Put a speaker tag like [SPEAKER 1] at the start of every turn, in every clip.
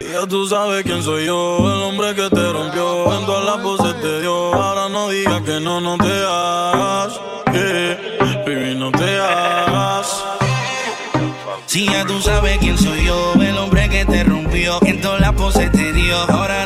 [SPEAKER 1] Ya tú sabes quién soy yo, el hombre que te rompió, en todas las voces te dio. Ahora no digas que no, no te hagas, yeah. no te hagas.
[SPEAKER 2] Si ya tú sabes quién soy yo, el hombre que te rompió, en todas las poses te dio. Ahora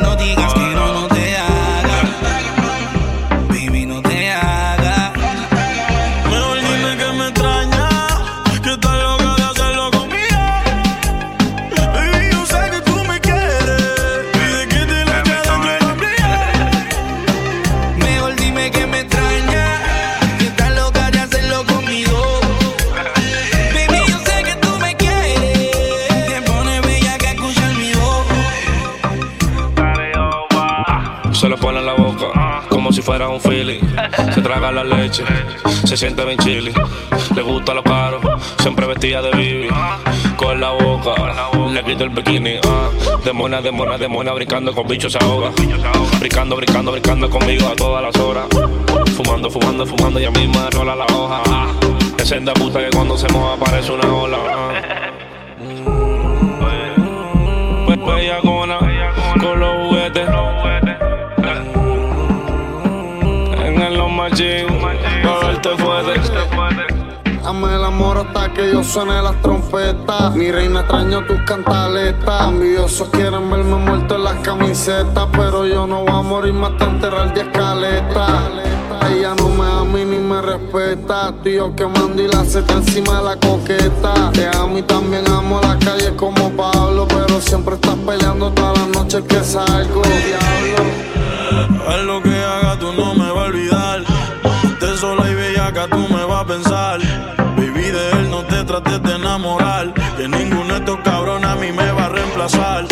[SPEAKER 3] se siente bien chili. Le gusta lo caro, siempre vestida de bibi. Con la boca, le quito el bikini. Ah. Demona, demona, demona, brincando con bichos se ahoga. Brincando, brincando, brincando conmigo a todas las horas. Fumando, fumando, fumando, ella misma rola la hoja. Ah. Es senda puta que cuando se moja parece una ola. Ah. Bellacona, con los juguetes. En el Los Machín, verte fuerte.
[SPEAKER 4] Dame el amor hasta que yo suene las trompetas. Mi reina extraño tus cantaletas. Envidiosos quieren verme muerto en las camisetas. Pero yo no voy a morirme hasta enterrar de escaleta. Ella no me ama y ni me respeta. Yo quemando y la seta encima de la coqueta. Te amo y también amo la calle como Pablo. Pero siempre estás peleando todas las noches que salgo. Diablo.
[SPEAKER 1] Haz lo que haga, tú no me vas a olvidar. Tú me vas a pensar. Baby, de él no te trates de enamorar. Que ninguno de estos cabrones a mí me va a reemplazar.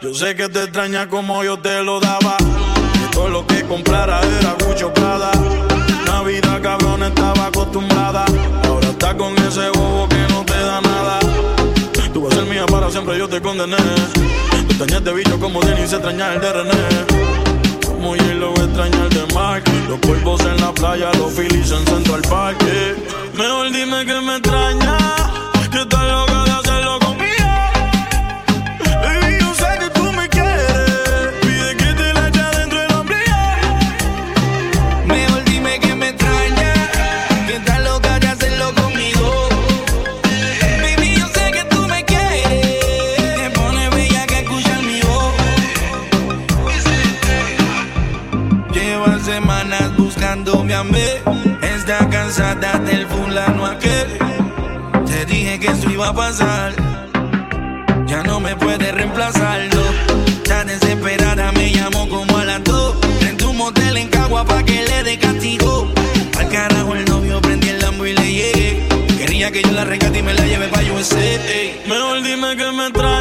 [SPEAKER 1] Yo sé que te extraña como yo te lo daba. Todo lo que comprara era mucho Prada. Una vida cabrón estaba acostumbrada. Ahora está con ese bobo que no te da nada. Tú vas a ser mía para siempre, yo te condené. Tú extrañas de bicho como Denis extraña el de René. Como hielo extraña el de Mark Los polvos en la playa, los Phillies en Central Park yeah. Mejor dime que me extraña Que estás loca de hacerlo
[SPEAKER 2] mí. Está cansada del fulano aquel. Te dije que esto iba a pasar. Ya no me puede reemplazarlo. Está desesperada, me llamó como a las dos. En tu motel en Cagua pa' que le dé castigo. Al carajo el novio prendí el lambo y le llegué. Quería que yo la rescate y me la lleve pa' USA.
[SPEAKER 1] Mejor dime que me extraña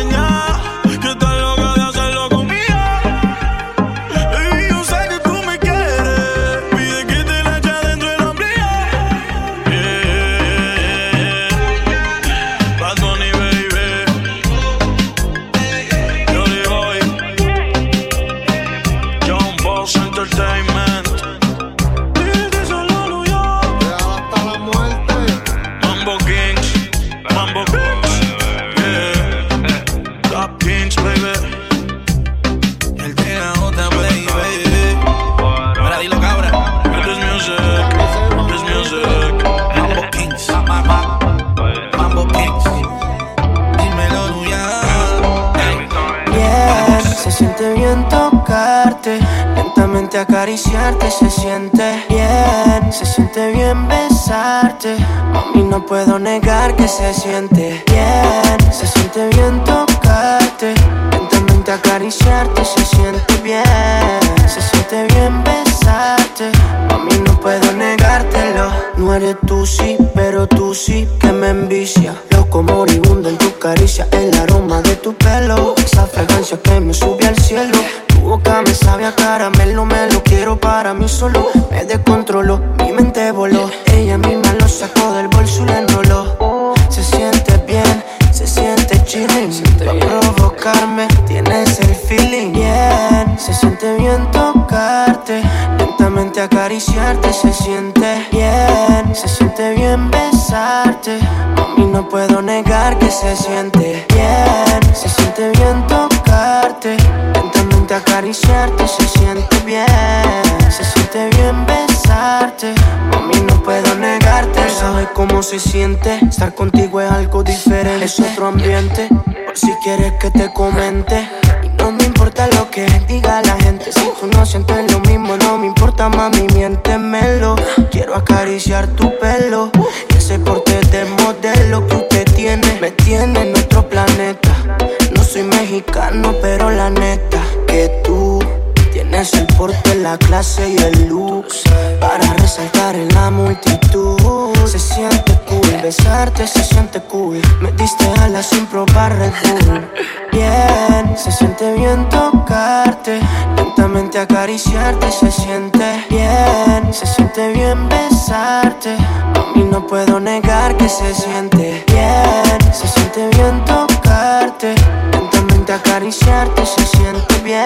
[SPEAKER 5] acariciarte se siente bien,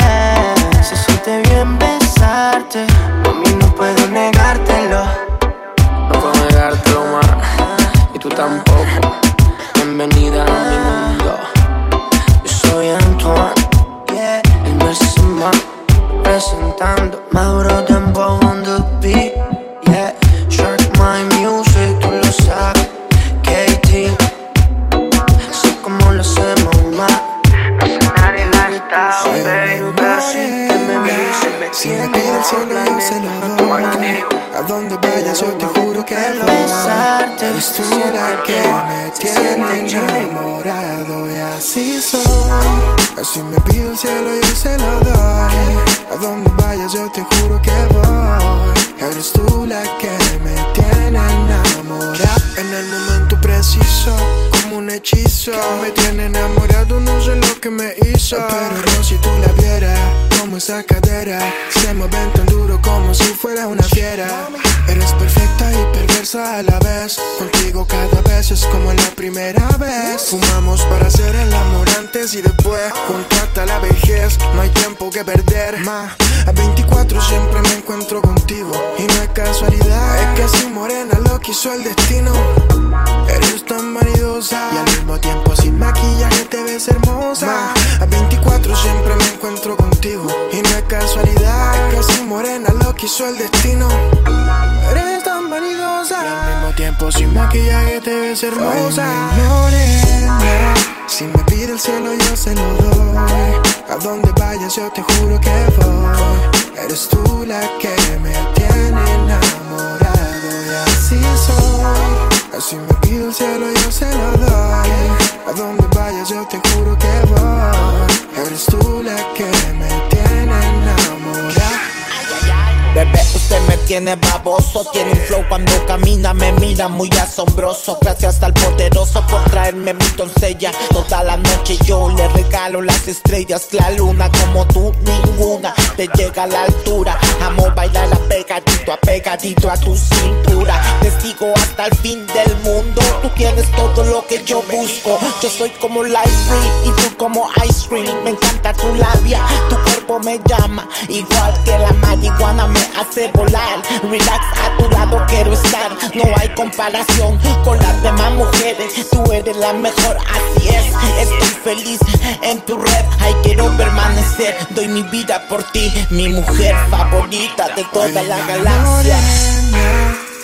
[SPEAKER 6] tiene
[SPEAKER 7] baboso Tiene un flow cuando camina, me mira muy asombroso. Gracias al poderoso por traerme mi doncella. Toda la noche yo le regalo las estrellas La luna como tú, ninguna te llega a la altura. Amo bailar pegadito, apegadito a tu cintura. Te sigo hasta el fin del mundo Tú tienes todo lo que yo busco. Yo soy como light free y tú como ice cream. Me encanta tu labia, tu cuerpo me llama. Igual que la marihuana me hace volar. Relax, a tu lado quiero estar. No hay comparación con las demás mujeres. Tú eres la mejor, así es. Estoy feliz en tu red. Ay, quiero permanecer. Doy mi vida por ti Mi mujer favorita de toda la galaxia.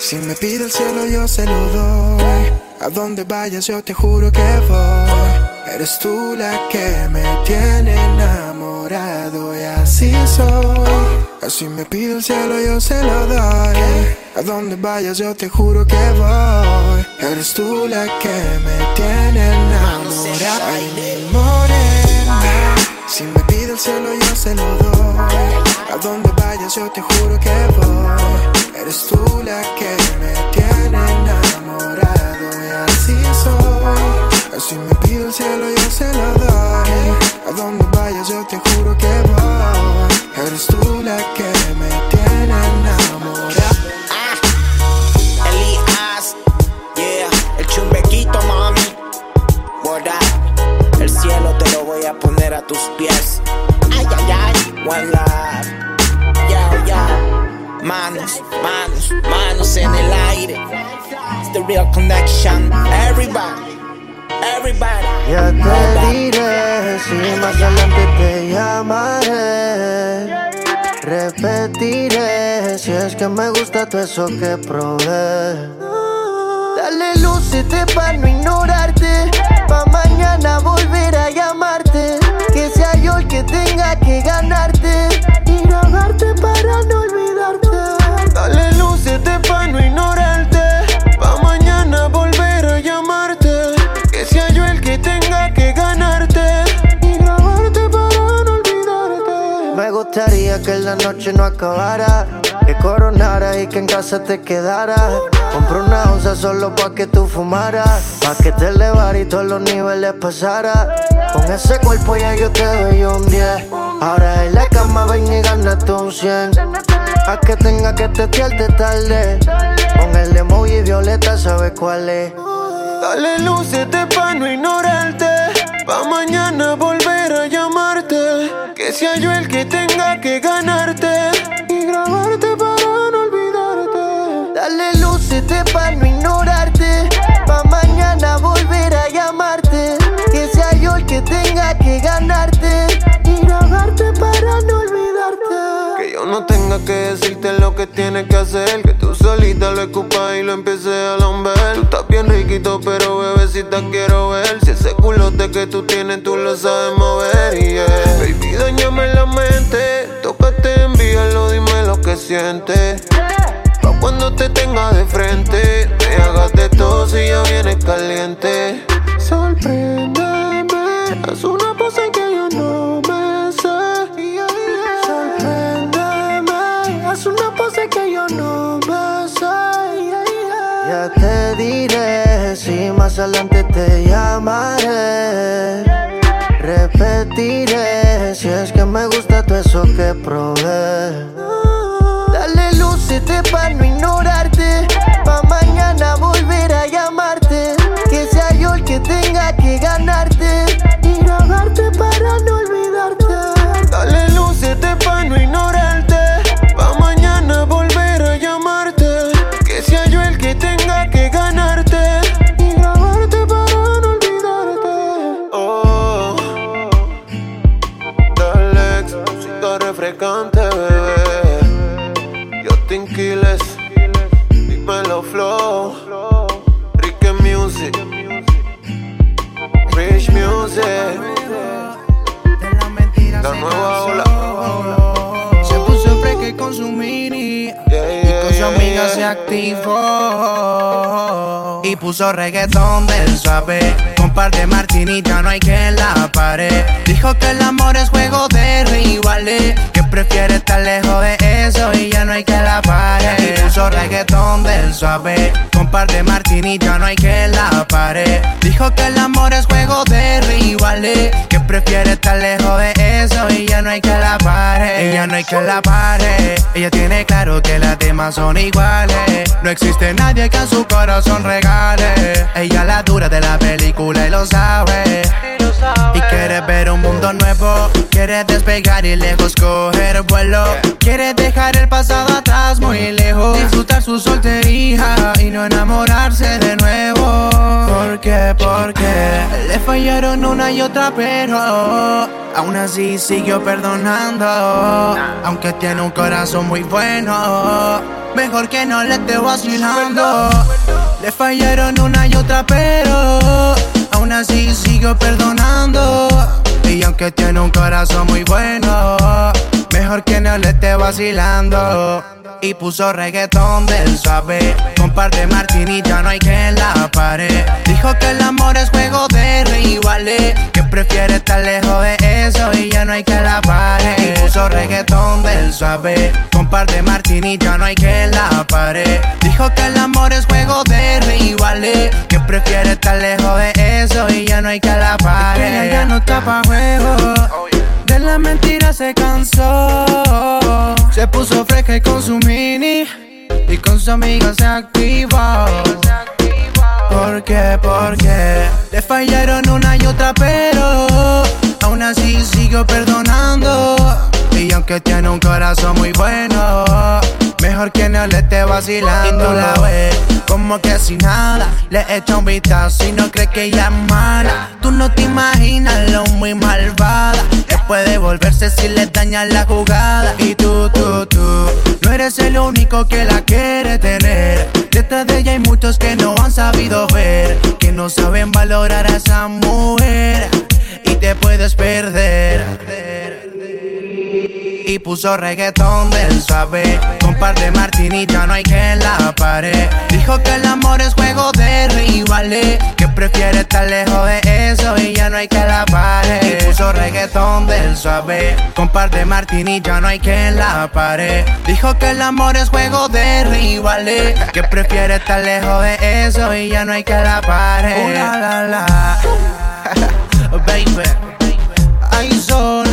[SPEAKER 8] Si me pide el cielo yo se lo doy. A donde vayas yo te juro que voy. Eres tú la que me tiene enamorado así soy. Si me pide el cielo yo se lo doy A donde vayas yo te juro que voy. Eres tú la que me tiene enamorado Ay, mi morena. Si me pide el cielo yo se lo doy. A donde vayas yo te juro que voy. Eres tú la que me tiene enamorado Si me pide el cielo yo se lo doy A donde vayas yo te juro que voy Eres tú la que me tiene enamorado
[SPEAKER 7] Elías, yeah, el chumbequito, mami. Word up, el cielo te lo voy a poner a tus pies. Ay, ay, ay, one love. Yeah, yeah. Manos, manos, manos en el aire. It's the real connection. Everybody, everybody.
[SPEAKER 6] Ya te diré si más adelante te llamaré. Repetiré si es que me gusta todo eso que probé. Dale luz este pa' no ignorarte. Pa' mañana volver a llamarte. Que sea yo el que tenga que ganarte. Y grabarte para no olvidarte. La noche no acabara. Que coronara y que en casa te quedara. Compré una onza solo pa' que tú fumaras. Pa' que te elevara y todos los niveles pasara. Con ese cuerpo ya yo te doy un 10. Ahora en la cama ven y gánate un 100. A que tenga que testearte tarde. Con el emoji violeta, ¿sabes cuál es?
[SPEAKER 8] Dale luz este pa' no ignorarte. Pa' mañana volver a llamarte. Que sea yo el que tenga que ganarte. Y grabarte para no olvidarte.
[SPEAKER 6] Dale luz este pa' no ignorarte. Pa' mañana volver a llamarte. Que sea yo el que tenga que ganarte. Y grabarte para no olvidarte.
[SPEAKER 8] Que yo no tenga que decirte lo que tienes que hacer. Que tú solita lo escupas y lo empieces a lamber. Tú estás bien riquito, pero bebecita quiero ver. Si ese culote que tú tienes, tú lo sabes mover. Yeah. Baby, dañame la mente. Tócate, envíalo, dime lo que sientes. Pa' cuando te tenga de frente, me hagas de todo si ya vienes caliente. Sorpréndeme, haz una pose
[SPEAKER 6] adelante te llamaré. Repetiré si es que me gusta todo eso que probé. Dale luz este pa' no
[SPEAKER 9] puso reggaetón del suave. Comparte Martini, ya no hay que la pared. Dijo que el amor es juego de rivales, que prefiere estar lejos de eso y ya no hay que la pare. Y puso reggaetón del suave. Comparte Martini, ya no hay que la pared. Dijo que el amor es juego de rivales, que prefiere estar lejos de eso y ya no hay que la pare. Ella no hay que la pare. Ella tiene claro que las demás son iguales. No existe nadie que a su corazón regale. Ella la dura de la película y lo sabe. Y quiere ver un mundo nuevo. Quiere despegar y lejos coger vuelo. Quiere dejar el pasado atrás muy lejos. Disfrutar su soltería y no enamorarse de nuevo. ¿Por qué? Porque le fallaron una y otra, pero aún así siguió perdonando. Aunque tiene un corazón muy bueno. Mejor que no le esté vacilando. Le fallaron una y otra, pero aún así sigo perdonando. Y aunque tiene un corazón muy bueno, mejor que no le esté vacilando. Y puso reggaetón del suave. Comparte Martini, ya no hay que la pared. Dijo que el amor es juego de rivales. Que prefiere estar lejos de eso y ya no hay que la pared. Y puso reggaetón del suave. Comparte Martini, ya no hay que la pared. Dijo que el amor es juego de rivales. Que prefiere estar lejos de eso y ya no hay que la pared. Ella ya no está pa' juego. La mentira se cansó. Se puso fresca y con su mini. Y con su amiga se activó. ¿Por qué? Porque le fallaron una y otra, pero aún así sigo perdonando. Y aunque tiene un corazón muy bueno, mejor que no le esté vacilando. La ves como que si nada. Le echa un vistazo y no cree que ella es mala. Tú no te imaginas lo muy malvada que puede volverse si le dañas la jugada. Y tú, tú, tú, no eres el único que la quiere tener. Detrás de ella hay muchos que no han sabido ver, que no saben valorar a esa mujer y te puedes perder y puso reggaetón del suave. Con par de martinita no hay que la pared. Dijo que el amor es juego de rivales. Que prefiere estar lejos de eso y ya no hay que la pare. Y puso reggaetón del suave. Con par de martinita no hay que la pared. Dijo que el amor es juego de rivales. Que prefiere estar lejos de eso y ya no hay que la pare. la, la, la. Baby, hay sol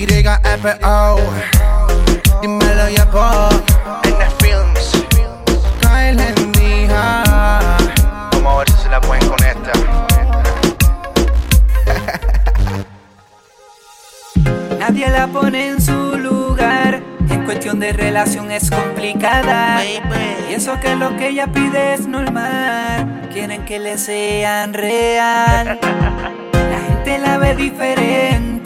[SPEAKER 9] YFO. Dímelo Yapo. N Films. Kyle Endija. Vamos a ver si se la pueden conectar.
[SPEAKER 10] Nadie la pone en su lugar. En cuestión de relación es complicada. Y eso que lo que ella pide es normal quieren que le sean real. La gente la ve diferente,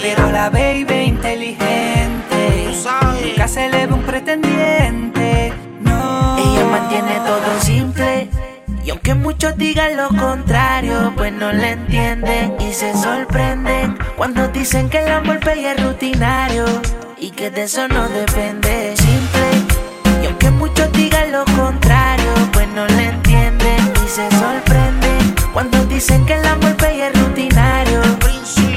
[SPEAKER 10] pero la y ve inteligente. Nunca se le ve un pretendiente, no.
[SPEAKER 11] Ella mantiene todo simple. Y aunque muchos digan lo contrario, pues no le entienden y se sorprenden cuando dicen que el amor es rutinario y que de eso no depende. Simple. Y aunque muchos digan lo contrario, pues no le entienden se sorprende cuando dicen que el amor es rutinario.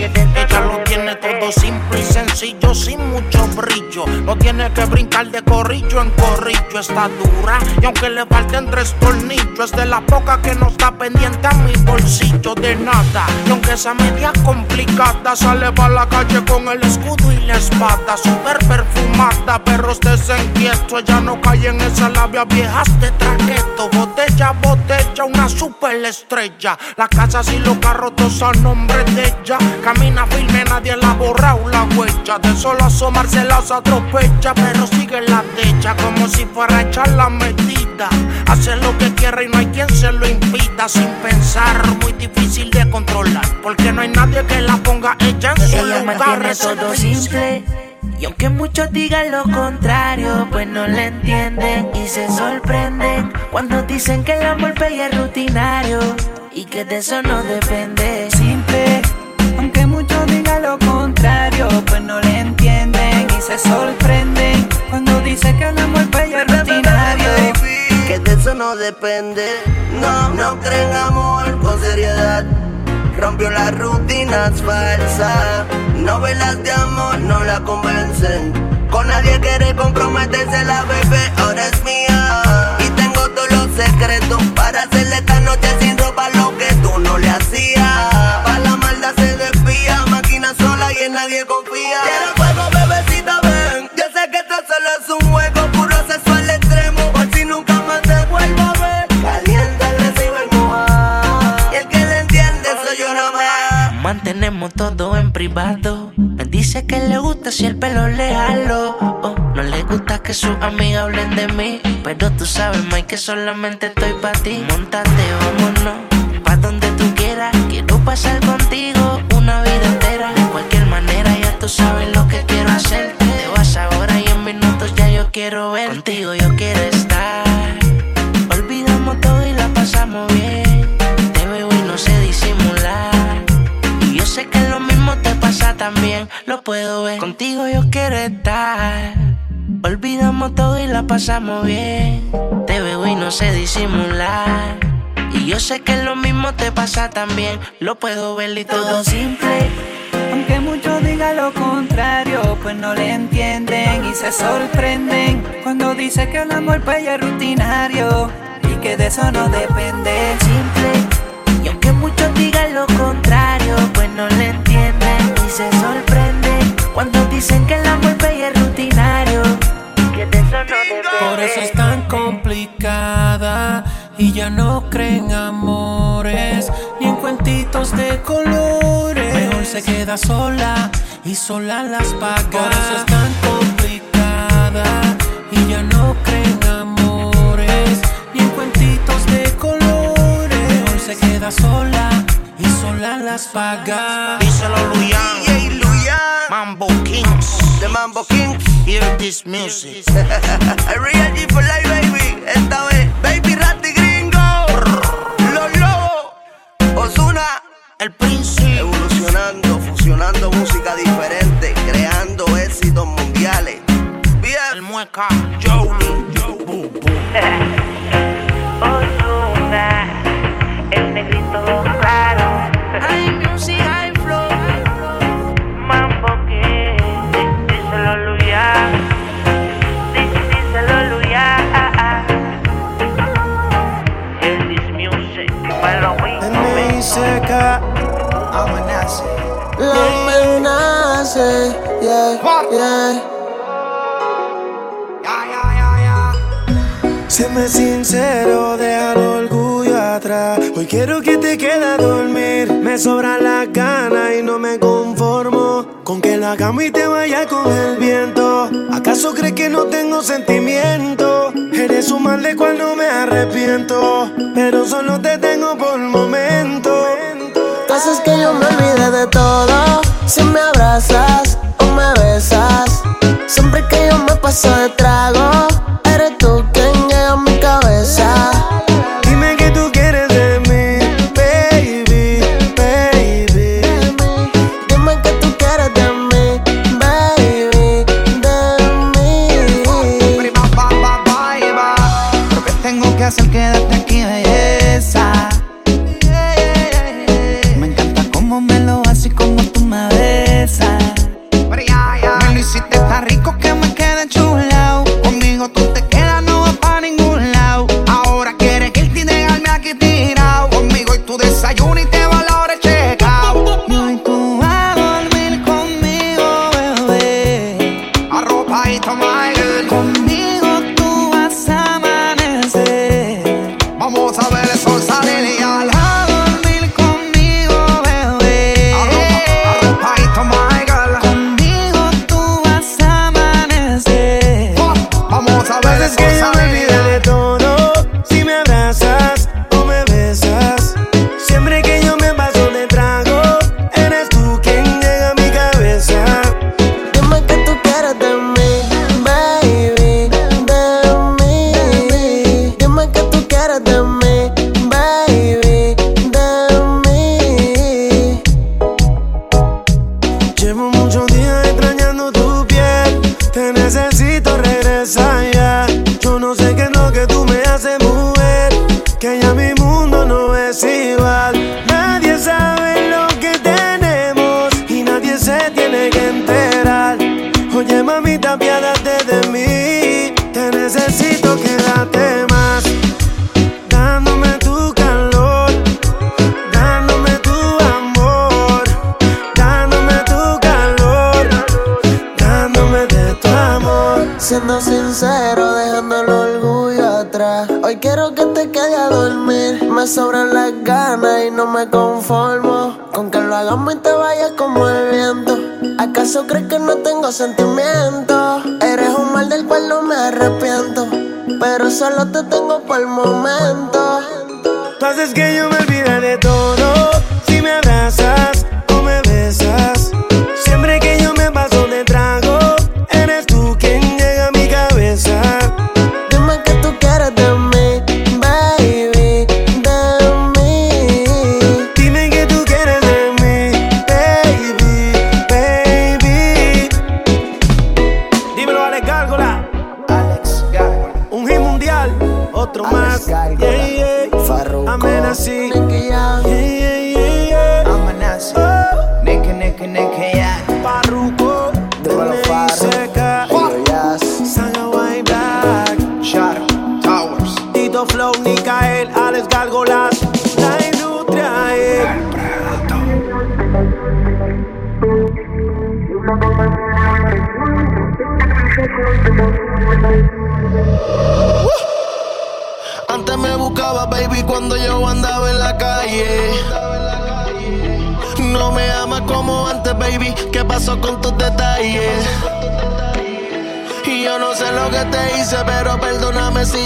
[SPEAKER 12] Ella lo tiene todo simple y sencillo, sin mucho brillo. No tiene que brincar de corrillo en corrillo, está dura. Y aunque le falten tres tornillos, es de la poca que no está pendiente a mi bolsillo de nada. Y aunque esa media complicada, sale para la calle con el escudo y la espada. Super perfumada, perros desenquietos. Ella no cae en esa labia viejas de traqueto. Botella, botella, una super estrella. La casa y los carros todos a nombre de ella. Camina firme, nadie la ha borrado la huella. De solo asomarse las atropella, pero sigue la techa como si fuera a echar la medida. Hace lo que quiere y no hay quien se lo impida. Sin pensar, muy difícil de controlar. Porque no hay nadie que la ponga ella en su
[SPEAKER 11] lugar. todo simple. Y aunque muchos digan lo contrario, pues no le entienden y se sorprenden cuando dicen que el amor es rutinario y que de eso no depende.
[SPEAKER 10] Simple aunque muchos digan lo contrario, pues no le entienden y se sorprenden cuando dice que el amor es rutinario.
[SPEAKER 13] Que de eso no depende, no, no creen amor con seriedad. Rompió las rutinas falsas, novelas de amor no la convencen. Con nadie quiere comprometerse, la bebé ahora es mía. Y tengo todos los secretos para hacerle esta noche sin ropa lo que tú no le hacías en nadie confía. Quiero fuego, bebecita, ven. Yo sé que esto solo es un juego puro sexual extremo. Por si nunca más te vuelvo a ver. Caliente recibe el moja. Y el que le entiende soy yo nomás.
[SPEAKER 11] Mantenemos todo en privado. Me dice que le gusta si el pelo le jalo. Oh, no le gusta que sus amigas hablen de mí. Pero tú sabes, Mike, que solamente estoy para ti. Montate, vámonos. Pa' donde tú quieras. Quiero pasar contigo Lo puedo ver. Contigo yo quiero estar. Olvidamos todo y la pasamos bien. Te veo y no sé disimular. Y yo sé que lo mismo te pasa también. Lo puedo ver y todo simple
[SPEAKER 10] aunque muchos digan lo contrario, pues no le entienden y se sorprenden cuando dice que el amor pues es rutinario y que de eso no depende.
[SPEAKER 11] Simple. Y aunque muchos digan lo contrario, pues no le entienden se sorprende cuando dicen que el amor es es rutinario. Que de eso no debe.
[SPEAKER 14] Por eso es tan complicada y ya no creen amores ni en cuentitos de colores. Mejor se queda sola
[SPEAKER 15] y sola las paga. Por eso es tan complicada y ya no creen amores ni en cuentitos de colores. Mejor se queda sola y sola las paga.
[SPEAKER 12] Díselo Luyan,
[SPEAKER 13] yeah, Luyan,
[SPEAKER 12] Mambo Kings,
[SPEAKER 13] The Mambo Kings,
[SPEAKER 12] hear this music.
[SPEAKER 13] Real for life, baby. Esta vez, baby Ratty Gringo, Los Lobos, Ozuna,
[SPEAKER 12] el príncipe.
[SPEAKER 13] Evolucionando, fusionando música diferente, creando éxitos mundiales. Bien,
[SPEAKER 12] el mueca,
[SPEAKER 16] Jolie, Joe, seca. I'm a me
[SPEAKER 6] nace, yeah, yeah.
[SPEAKER 17] Séme sincero, deja el orgullo atrás. Hoy quiero que te quede a dormir. Me sobran las ganas y no me conformo con que la cama y te vaya con el viento. ¿Acaso crees que no tengo sentimiento? Eres un mal de cual no me arrepiento, pero solo te tengo por momentos yo me olvidé de todo. Si me abrazas o me besas, siempre que yo me paso de trago, eres tú
[SPEAKER 6] Eres un mal del cual no me arrepiento. Pero solo te tengo por el momento.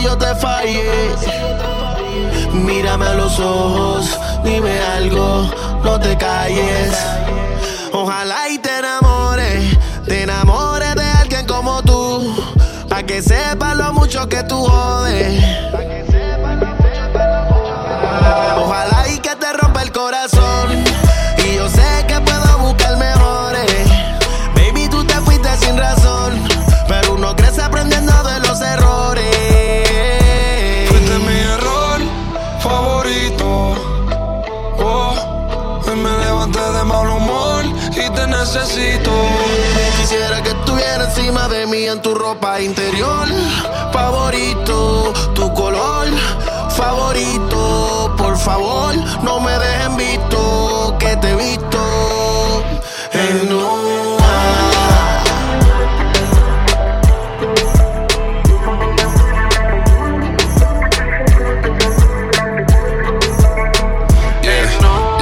[SPEAKER 17] Yo
[SPEAKER 13] te fallé. Mírame a los ojos, dime algo, no te calles. Ojalá y te enamores, te enamores de alguien como tú. Pa' que sepa lo mucho que tú jodes. Ropa interior favorito, tu color favorito. Por favor, no me dejen visto que te he visto en una.
[SPEAKER 18] Yeah,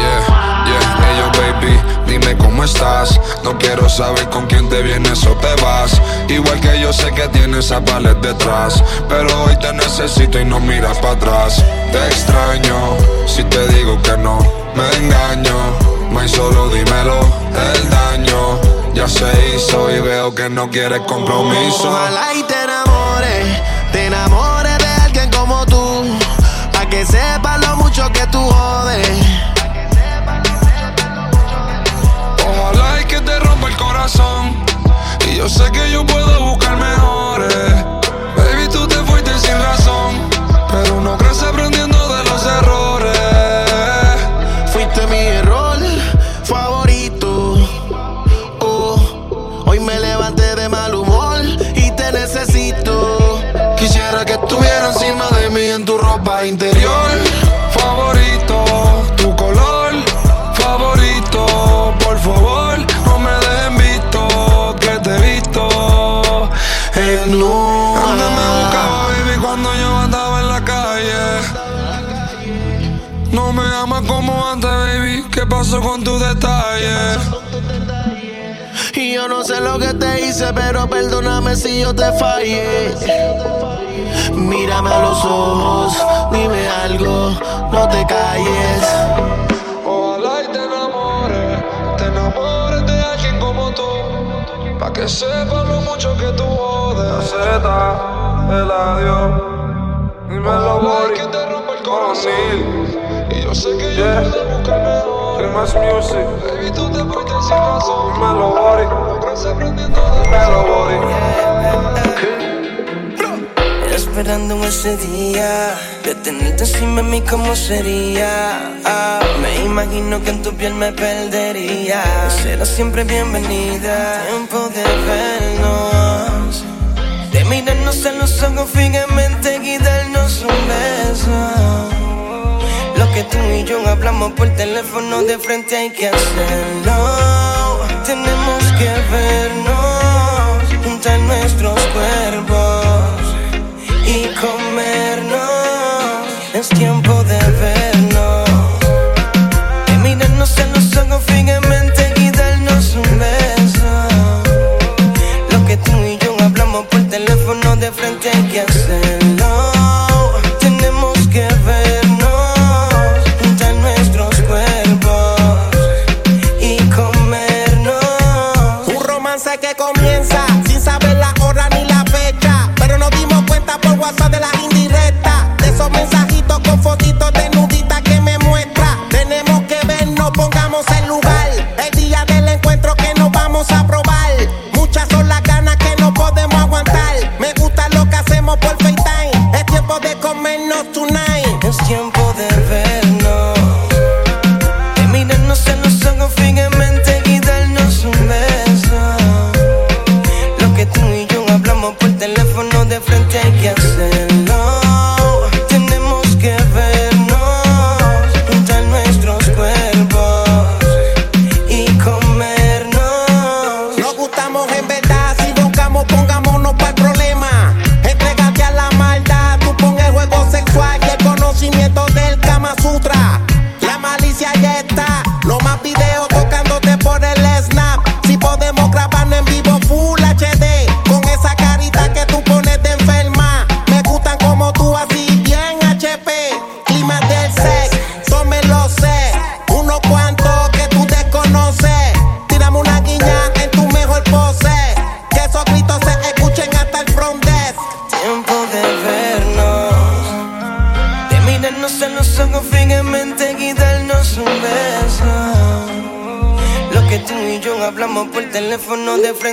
[SPEAKER 18] yeah, yeah. Baby, dime cómo estás. No quiero saber con quién te vienes o te vas. Igual que yo sé que tienes a palet detrás. Pero hoy te necesito y no miras para atrás. Te extraño, si te digo que no, me engaño. May solo dímelo, el daño ya se hizo y veo que no quieres compromiso.
[SPEAKER 13] Ojalá y te enamores, te enamores de alguien como tú. Pa' que sepa lo mucho que tú jodes.
[SPEAKER 18] Y yo sé que yo puedo buscar mejores. Baby, tú te fuiste sin razón. Pero uno crece aprendiendo de los errores.
[SPEAKER 13] Fuiste mi error favorito. Oh, hoy me levanté de mal humor y te necesito.
[SPEAKER 18] Quisiera que estuviera encima de mí en tu ropa interior. Pasó con tus detalles?
[SPEAKER 13] Y yo no sé lo que te hice, pero perdóname si yo te fallé. Mírame a los ojos, dime algo, no te calles.
[SPEAKER 18] Ojalá y te enamores, te enamores de alguien como tú. Pa' que sepa lo mucho que tú jodes. La Z, el adiós. Dímelo, Bori. que te rompa el corazón. Y yo sé que yo puedo buscar más music. Baby, tú te fuiste sin razón. Aprendiendo de Dímelo, Bori.
[SPEAKER 19] Esperando ese día de tenerte encima de mí como sería. Ah, me imagino que en tu piel me perdería. Serás siempre bienvenida. Tiempo de vernos, de mirarnos en los ojos fijamente y darnos un beso. Lo que tú y yo hablamos por teléfono de frente hay que hacerlo. Tenemos que vernos, juntar nuestros cuerpos y comernos. Es tiempo de vernos.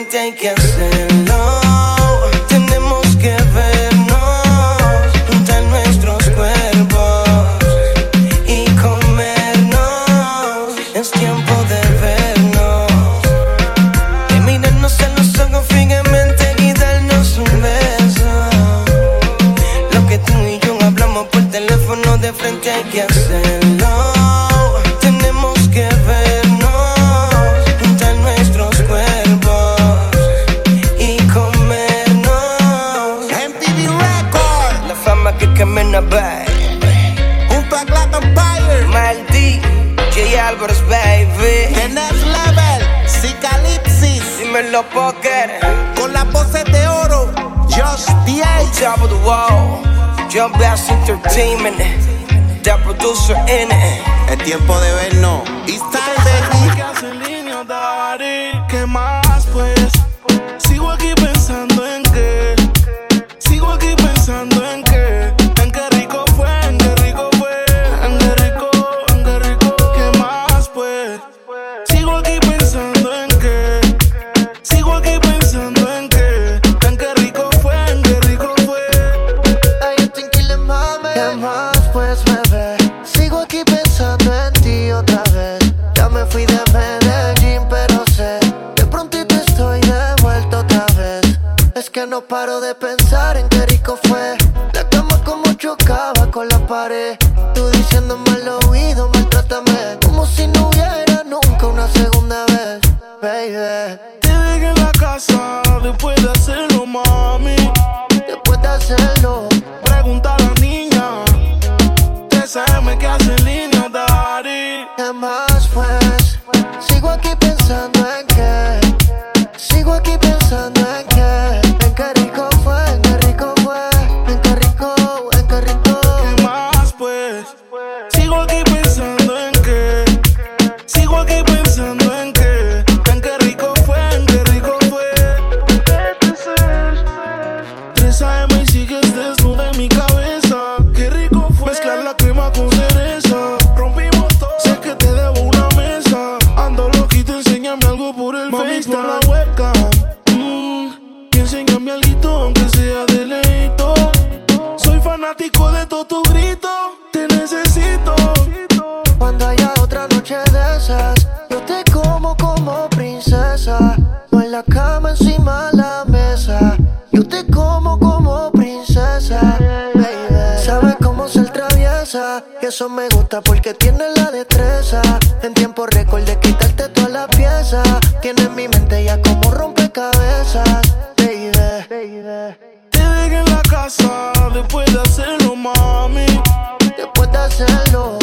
[SPEAKER 20] and take your stand. Dame algo aunque sea de leito. Soy fanático de todo tu grito. Te necesito.
[SPEAKER 6] Cuando haya otra noche de esas, yo te como como princesa. No en la cama, encima de la mesa. Yo te como como princesa. Baby. Sabes cómo ser traviesa. Y eso me gusta porque tienes la destreza. En tiempo récord de quitarte todas las piezas. Tienes mi
[SPEAKER 20] casa, después de hacerlo, mami.
[SPEAKER 6] Después de hacerlo.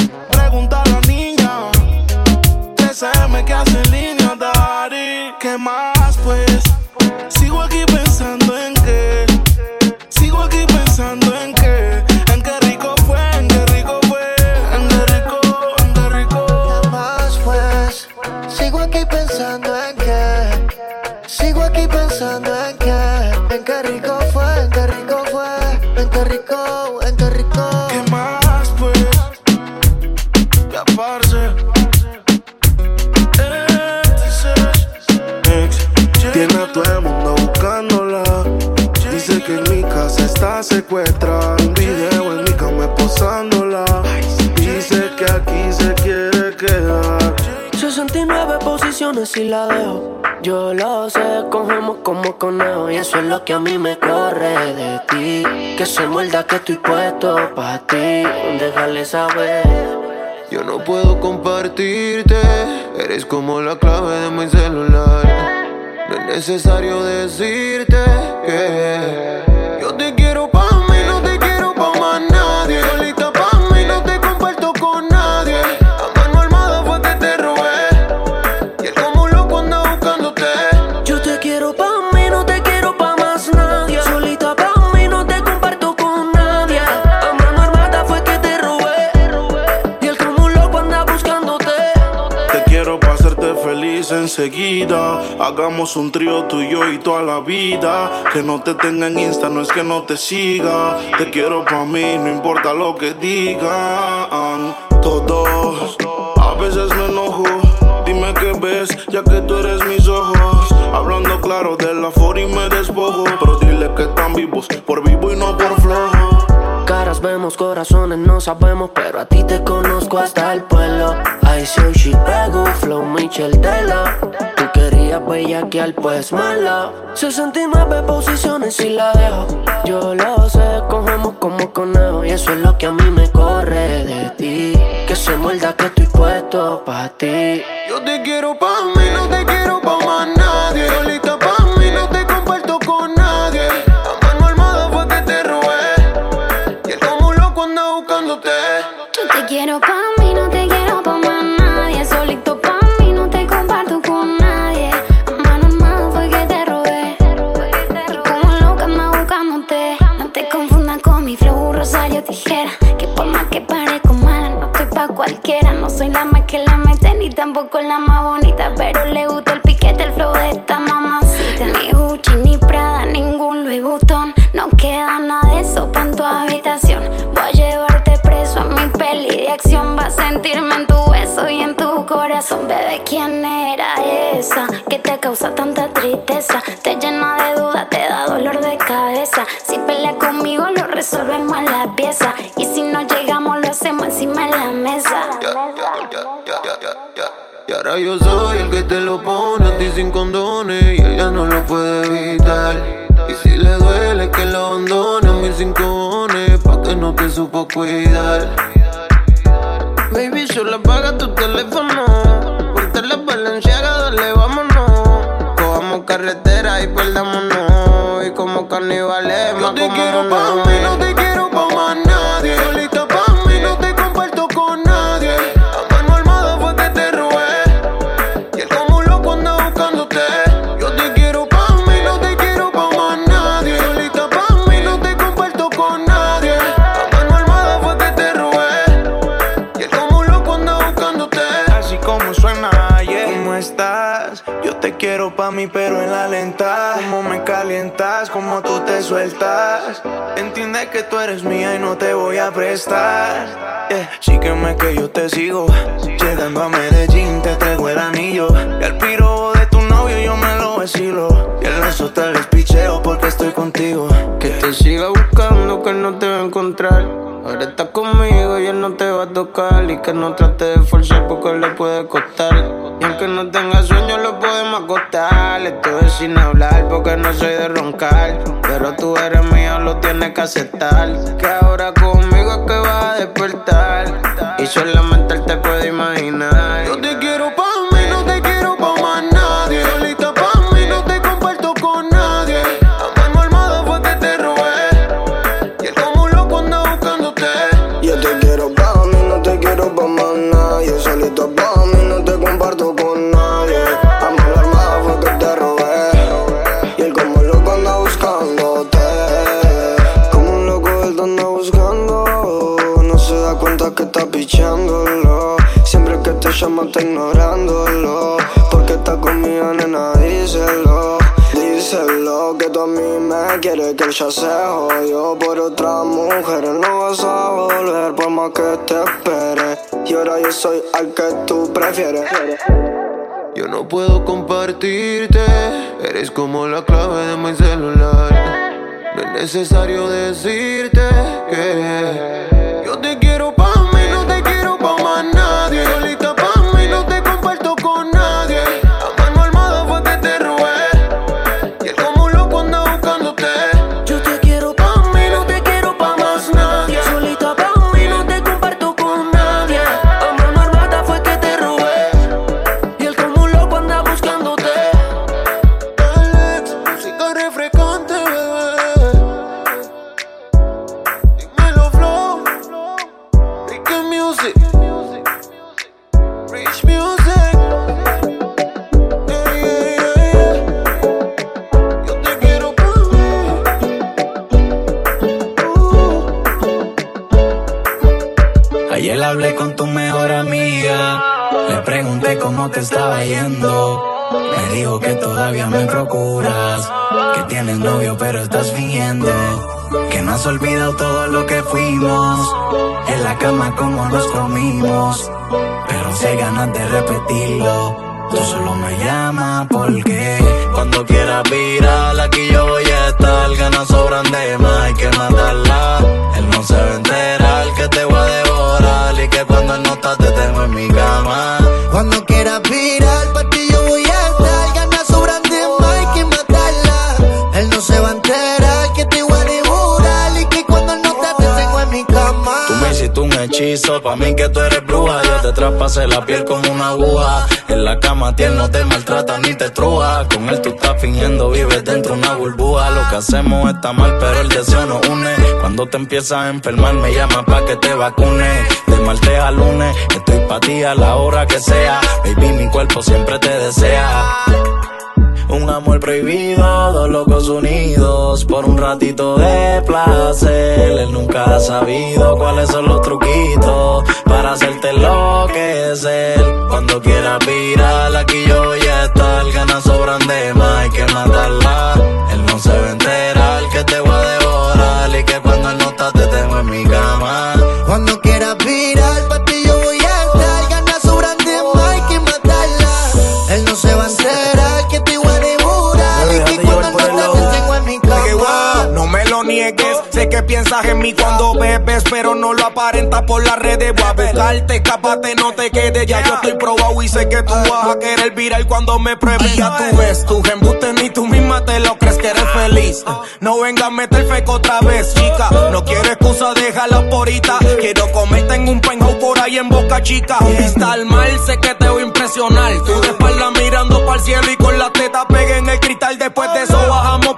[SPEAKER 20] si la
[SPEAKER 21] dejo. Yo lo sé, cogemos como conejo. Y eso es lo que a mí me corre de ti. Que se muerda que estoy puesto para ti. Déjale saber.
[SPEAKER 22] Yo no puedo compartirte. Eres como la clave de mi celular. No es necesario decirte que.
[SPEAKER 20] enseguida. Hagamos un trío tuyo y, y toda la vida. Que no te tenga en Insta, no es que no te siga. Te quiero pa' mí, no importa lo que digan
[SPEAKER 1] todos. A veces me enojo, dime qué ves, ya que tú eres mis ojos. Hablando claro de la for y me despojo. Pero dile que están vivos, por vivo y no por flojo.
[SPEAKER 21] Caras vemos, corazones no sabemos, pero a ti te conozco hasta el pueblo. High sushi, pego, flow, Michel Della. Tú querías bellaquear, pues mala. 69 posiciones y la dejo. Yo lo sé, cogemos como conejo. Y eso es lo que a mí me corre de ti. Que se muerda que estoy puesto pa' ti.
[SPEAKER 22] Yo te quiero pa' mí, no te quiero pa' más nadie. con
[SPEAKER 23] la
[SPEAKER 22] cuidar.
[SPEAKER 9] estar. Yeah. Sígueme que yo te sigo. Llegando a Medellín te traigo el anillo. Y al piro de tu novio yo me lo vacilo. Y en las les picheo porque estoy contigo.
[SPEAKER 24] Que te siga buscando que no te va a encontrar. Ahora estás conmigo y él no te va a tocar. Y que no trate de a
[SPEAKER 22] mí
[SPEAKER 25] me quiere que ya se jodió. Por otra mujer No vas a volver por más que te espere. Y ahora yo soy al que tú prefieres.
[SPEAKER 22] Yo no puedo compartirte Eres como la clave de mi celular. No es necesario decirte que Yo te quiero
[SPEAKER 26] para olvidado todo lo que fuimos. En la cama como nos comimos. Pero si hay ganas de repetirlo, tú solo me llamas porque
[SPEAKER 27] Cuando quieras virar, aquí yo voy a estar. Ganas sobran de más, hay que matarla.
[SPEAKER 6] Pa'
[SPEAKER 27] mí que tú eres bruja. Yo te traspasé la piel como una aguja. En la cama tiel no te maltrata ni te truja. Con él tú estás fingiendo, vives dentro de una burbuja. Lo que hacemos está mal, pero el deseo nos une. Cuando te empiezas a enfermar, me llamas pa' que te vacune. De martes a lunes, estoy pa' ti a la hora que sea. Baby, mi cuerpo siempre te desea. Un amor prohibido, dos locos unidos por un ratito de placer. Él nunca ha sabido cuáles son los truquitos para hacerte enloquecer. Cuando quieras virar, aquí yo voy a estar. Ganas sobran de más, hay que matarla. Él no se va
[SPEAKER 28] piensas en mí cuando bebes, pero no lo aparentas por las redes. Voy a buscarte, escápate, no te quedes. Ya yo estoy probado y sé que tú vas a querer virar cuando me pruebes. Ya tú ves, tus embustes ni tú misma te lo crees que eres feliz. No vengas a meter feco otra vez, chica. No quiero excusa, déjala por ahorita. Quiero comerte en un penthouse por ahí en Boca Chica. Está al mal, sé que te voy a impresionar. Tú de espalda mirando para el cielo y con la teta pegué en el cristal. Después de eso bajamos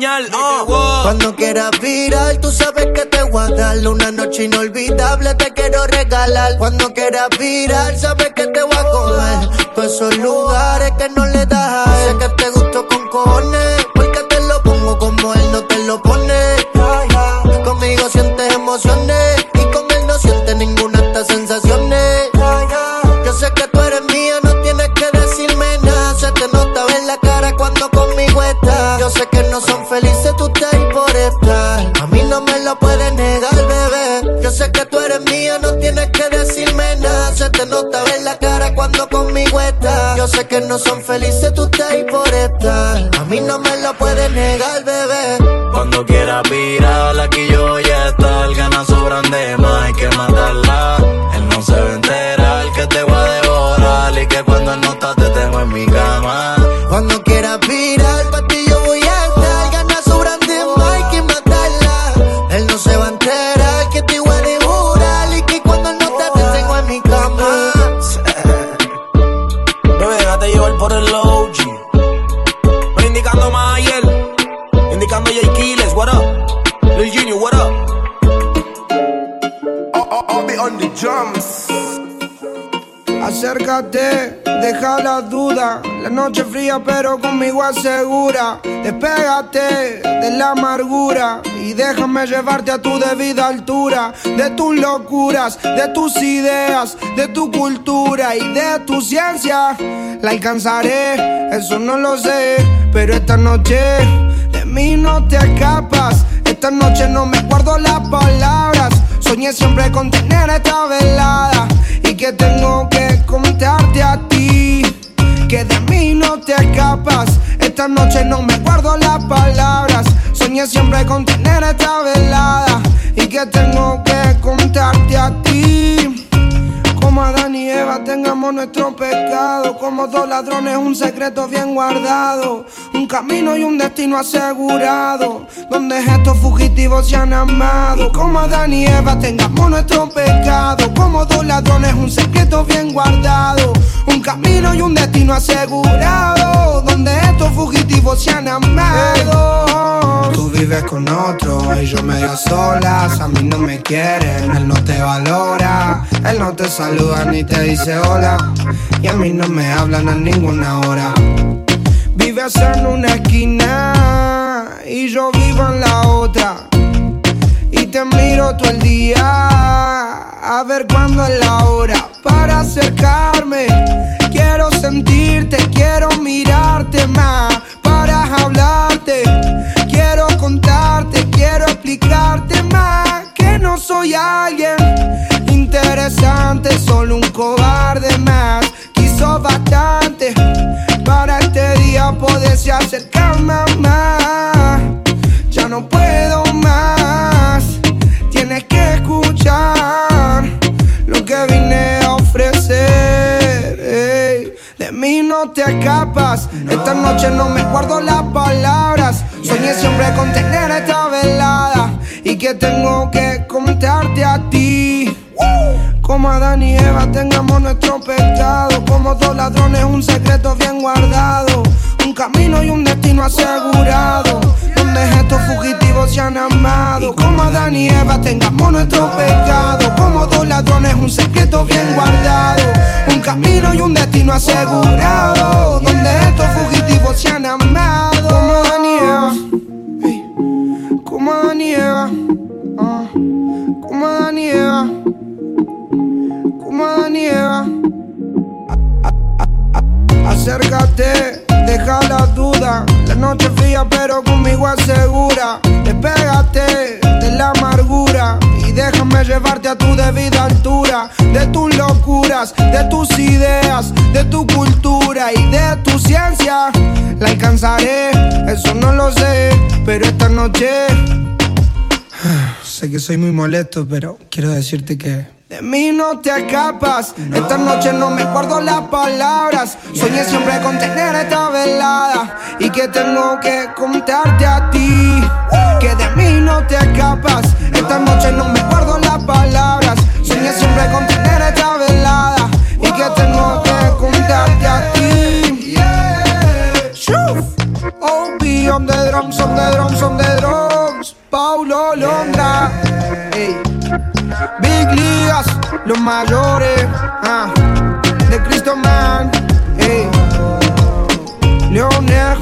[SPEAKER 28] wow.
[SPEAKER 6] Cuando quieras virar, tú sabes que te voy a dar una noche inolvidable, te quiero regalar. Cuando quieras virar, sabes que te voy a comer. Todos esos lugares que no le das a él. Sé que te gusto con cojones, porque te lo pongo como él no te lo pone. Yo sé que no son felices tú estás ahí por estar. A mí no me lo puedes negar, bebé. Cuando
[SPEAKER 27] quieras virar, aquí yo voy a estar. Ganas sobran de más, hay que matarla.
[SPEAKER 29] Acércate, deja la duda. La noche fría, pero conmigo asegura. Despégate de la amargura y déjame llevarte a tu debida altura. De tus locuras, de tus ideas, de tu cultura y de tu ciencia. La alcanzaré, eso no lo sé. Pero esta noche de mí no te escapas. Esta noche no me guardo las palabras. Soñé siempre con tener esta velada que tengo que contarte a ti que de mí no te escapas. Esta noche no me guardo las palabras. Soñé siempre con tener esta velada y que tengo que contarte a ti. Como Adán y Eva tengamos nuestro pecado. Como dos ladrones, un secreto bien guardado. Un camino y un destino asegurado. Donde estos fugitivos se han amado. Como Adán y Eva tengamos nuestro pecado. Como dos ladrones, un secreto bien guardado. Un camino y un destino asegurado. Donde estos fugitivos se han amado. Tú vives con otro y yo medio solas. A mí no me quieren, él no te valora. Él no te saluda ni te dice hola. Y a mí no me hablan a ninguna hora. Vives en una esquina y yo vivo en la otra. Y te miro todo el día a ver cuándo es la hora para acercarme. Quiero sentirte, quiero mirarte más para hablarte, quiero contarte, quiero explicarte más que no soy alguien interesante, solo un cobarde más. Quiso bastante para este día poderse acercar más. Ya no puedo más, tienes que escuchar lo que vine a ofrecer. De mí no te escapas, esta noche no me guardo las palabras. Soñé siempre con tener esta velada y que tengo que contarte a ti. Como Adán y Eva tengamos nuestro pecado, como dos ladrones un secreto bien guardado, un camino y un destino asegurado, donde estos fugitivos se han amado. Como Adán y Eva tengamos nuestro pecado, como dos ladrones un secreto bien guardado, un camino y un destino asegurado, donde estos fugitivos se han amado. Como Adán y Eva, ey, como Adán y Eva, ah, como Adán y Eva como Adán y Eva. Acércate, deja la duda. La noche fría, pero conmigo asegura. Despégate de la amargura y déjame llevarte a tu debida altura. De tus locuras, de tus ideas, de tu cultura y de tu ciencia. La alcanzaré, eso no lo sé, pero esta noche. Sé que soy muy molesto, pero quiero decirte que. De mí no te escapas, esta noche no me guardo las palabras. Soñé siempre con tener esta velada y que tengo que contarte a ti. Que de mí no te escapas, esta noche no me guardo las palabras. Soñé siempre con tener esta velada y que tengo que contarte a ti. Shoo. Oh, be on the drums, on the drums, on the drums. Paulo Londra. Ey. Big Ligas, los mayores. ah, de Cristo Man. Ey. Leonel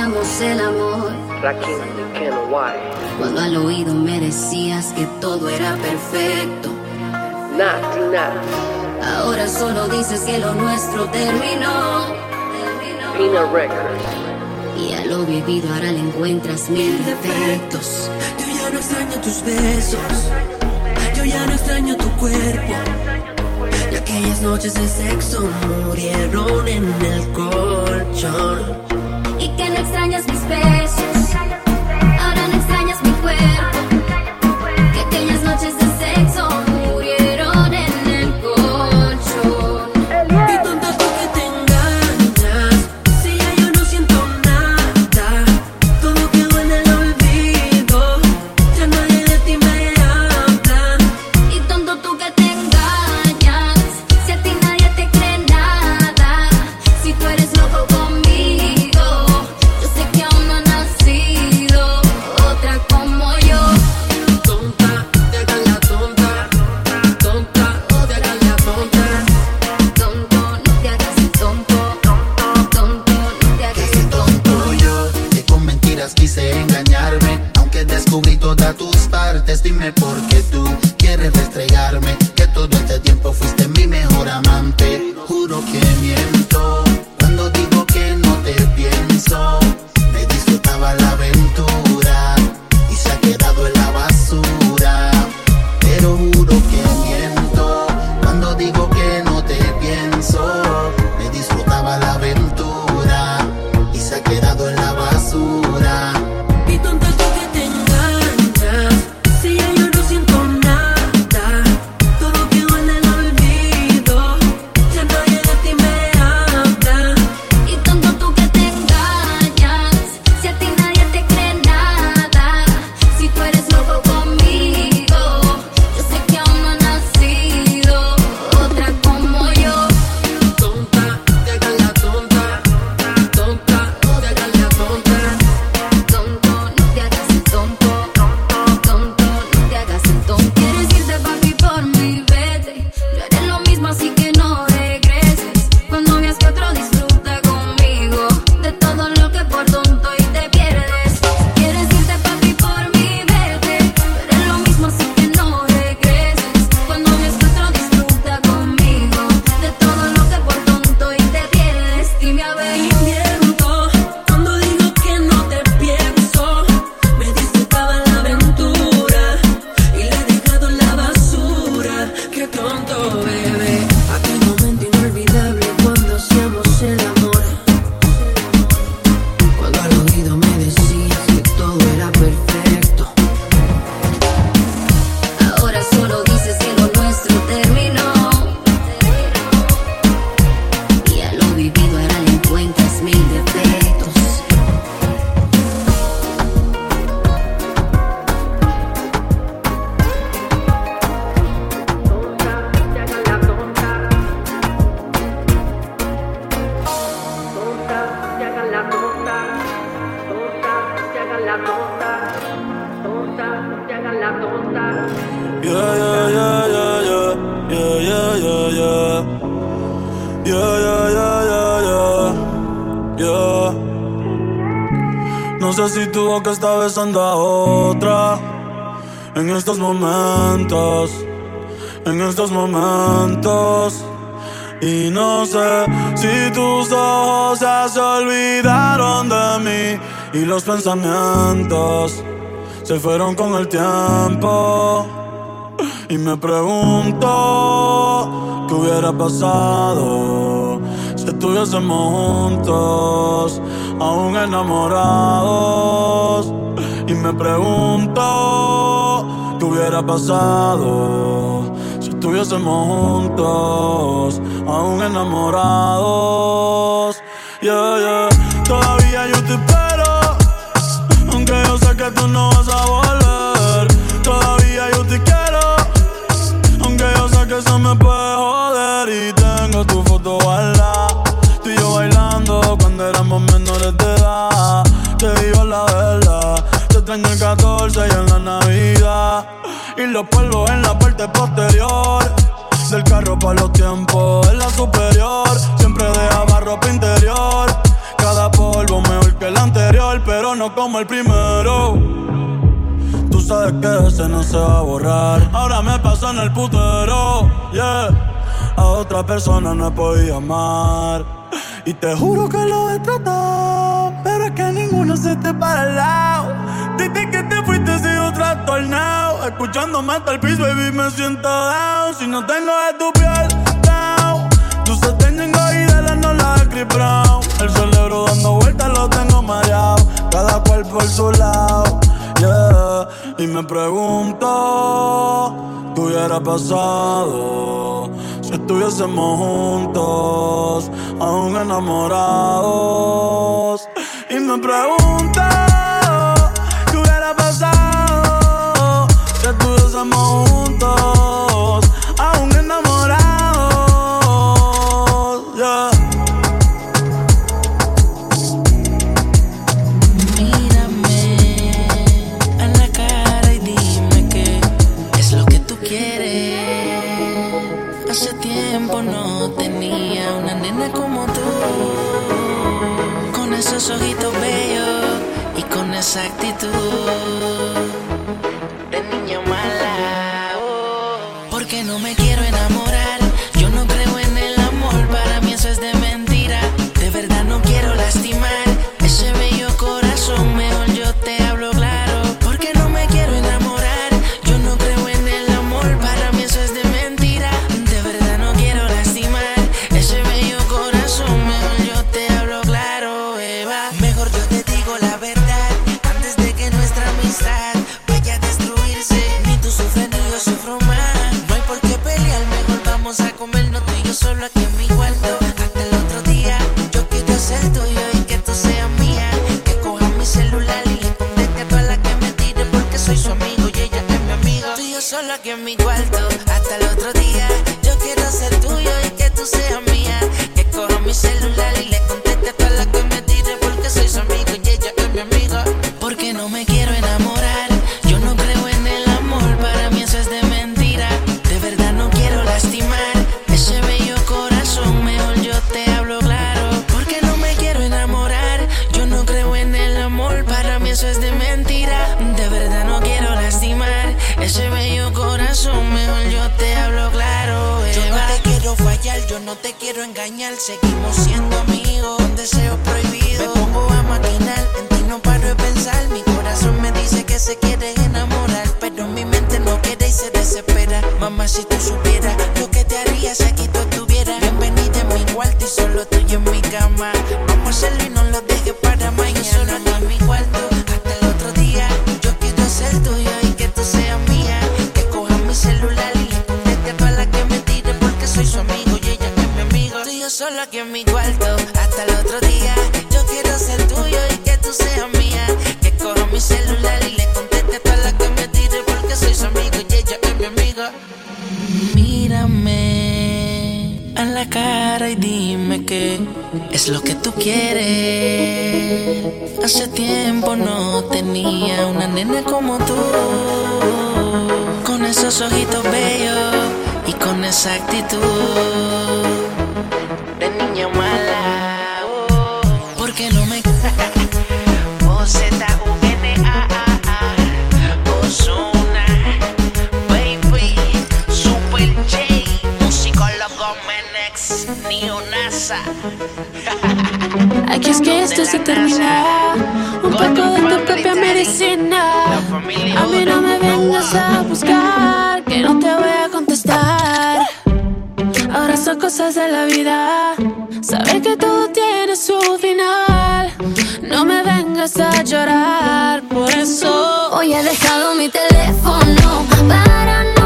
[SPEAKER 30] el amor. Cuando al oído me decías que todo era perfecto. Ahora solo dices que lo nuestro terminó. Y a lo vivido ahora le encuentras mil defectos.
[SPEAKER 31] Yo ya no extraño tus besos. Yo ya no extraño tu cuerpo. Y aquellas noches de sexo murieron en el colchón.
[SPEAKER 30] Extrañas mis besos. que
[SPEAKER 1] está besando a otra. En estos momentos, en estos momentos. Y no sé si tus ojos ya se olvidaron de mí. Y los pensamientos se fueron con el tiempo. Y me pregunto qué hubiera pasado si estuviésemos juntos aún enamorados. Y me pregunto, ¿qué hubiera pasado si estuviésemos juntos, aún enamorados? Yeah, yeah. Todavía yo te espero, aunque yo sé que tú no vas a volver. somos menores de edad. Que viva la verdad. Te traen el 14 y en la Navidad. Y los polvos en la parte posterior. Del carro para los tiempos en la superior. Siempre dejaba ropa interior. Cada polvo mejor que el anterior, pero no como el primero. Tú sabes que ese no se va a borrar. Ahora me pasó en el putero, yeah a otra persona no he podido amar. Y te juro que lo he tratado, pero es que ninguno se te para al lado. Desde que te fuiste sigo trastornado, escuchando más el piso, baby, me siento down. Si no tengo de tu piel, down. Tú se tengo y de la no la de Brown. El cerebro dando vueltas lo tengo mareado, cada cual por su lado. Yeah. Y me pregunto, ¿qué hubiera pasado? Si estuviésemos juntos, aún enamorados. Y me
[SPEAKER 11] preguntas. esa actitud.
[SPEAKER 32] cosas de la vida. Saber que todo tiene su final. No me vengas a llorar, por eso
[SPEAKER 23] hoy he dejado mi teléfono para no.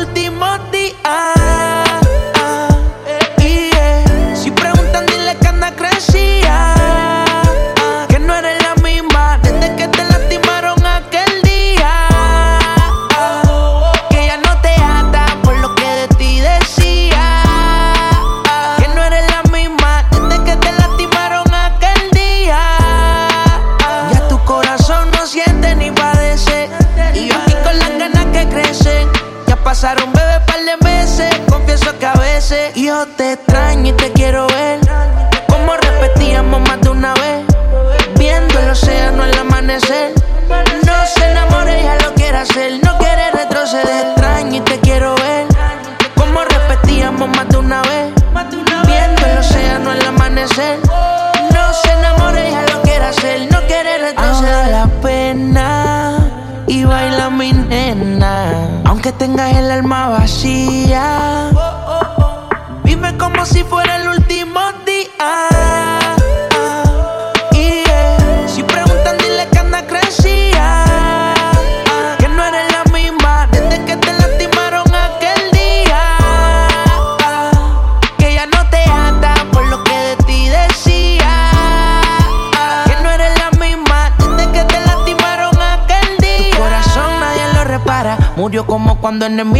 [SPEAKER 11] último día. buscando enemigos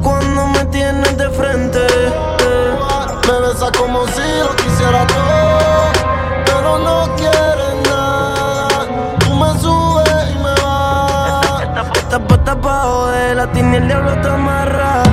[SPEAKER 11] cuando me tienes de frente.
[SPEAKER 19] Me besas como si lo quisiera todo, pero no quieres nada. Tú me subes y me vas.
[SPEAKER 11] Esta puesta pa' joder, la tiene el diablo te amarra.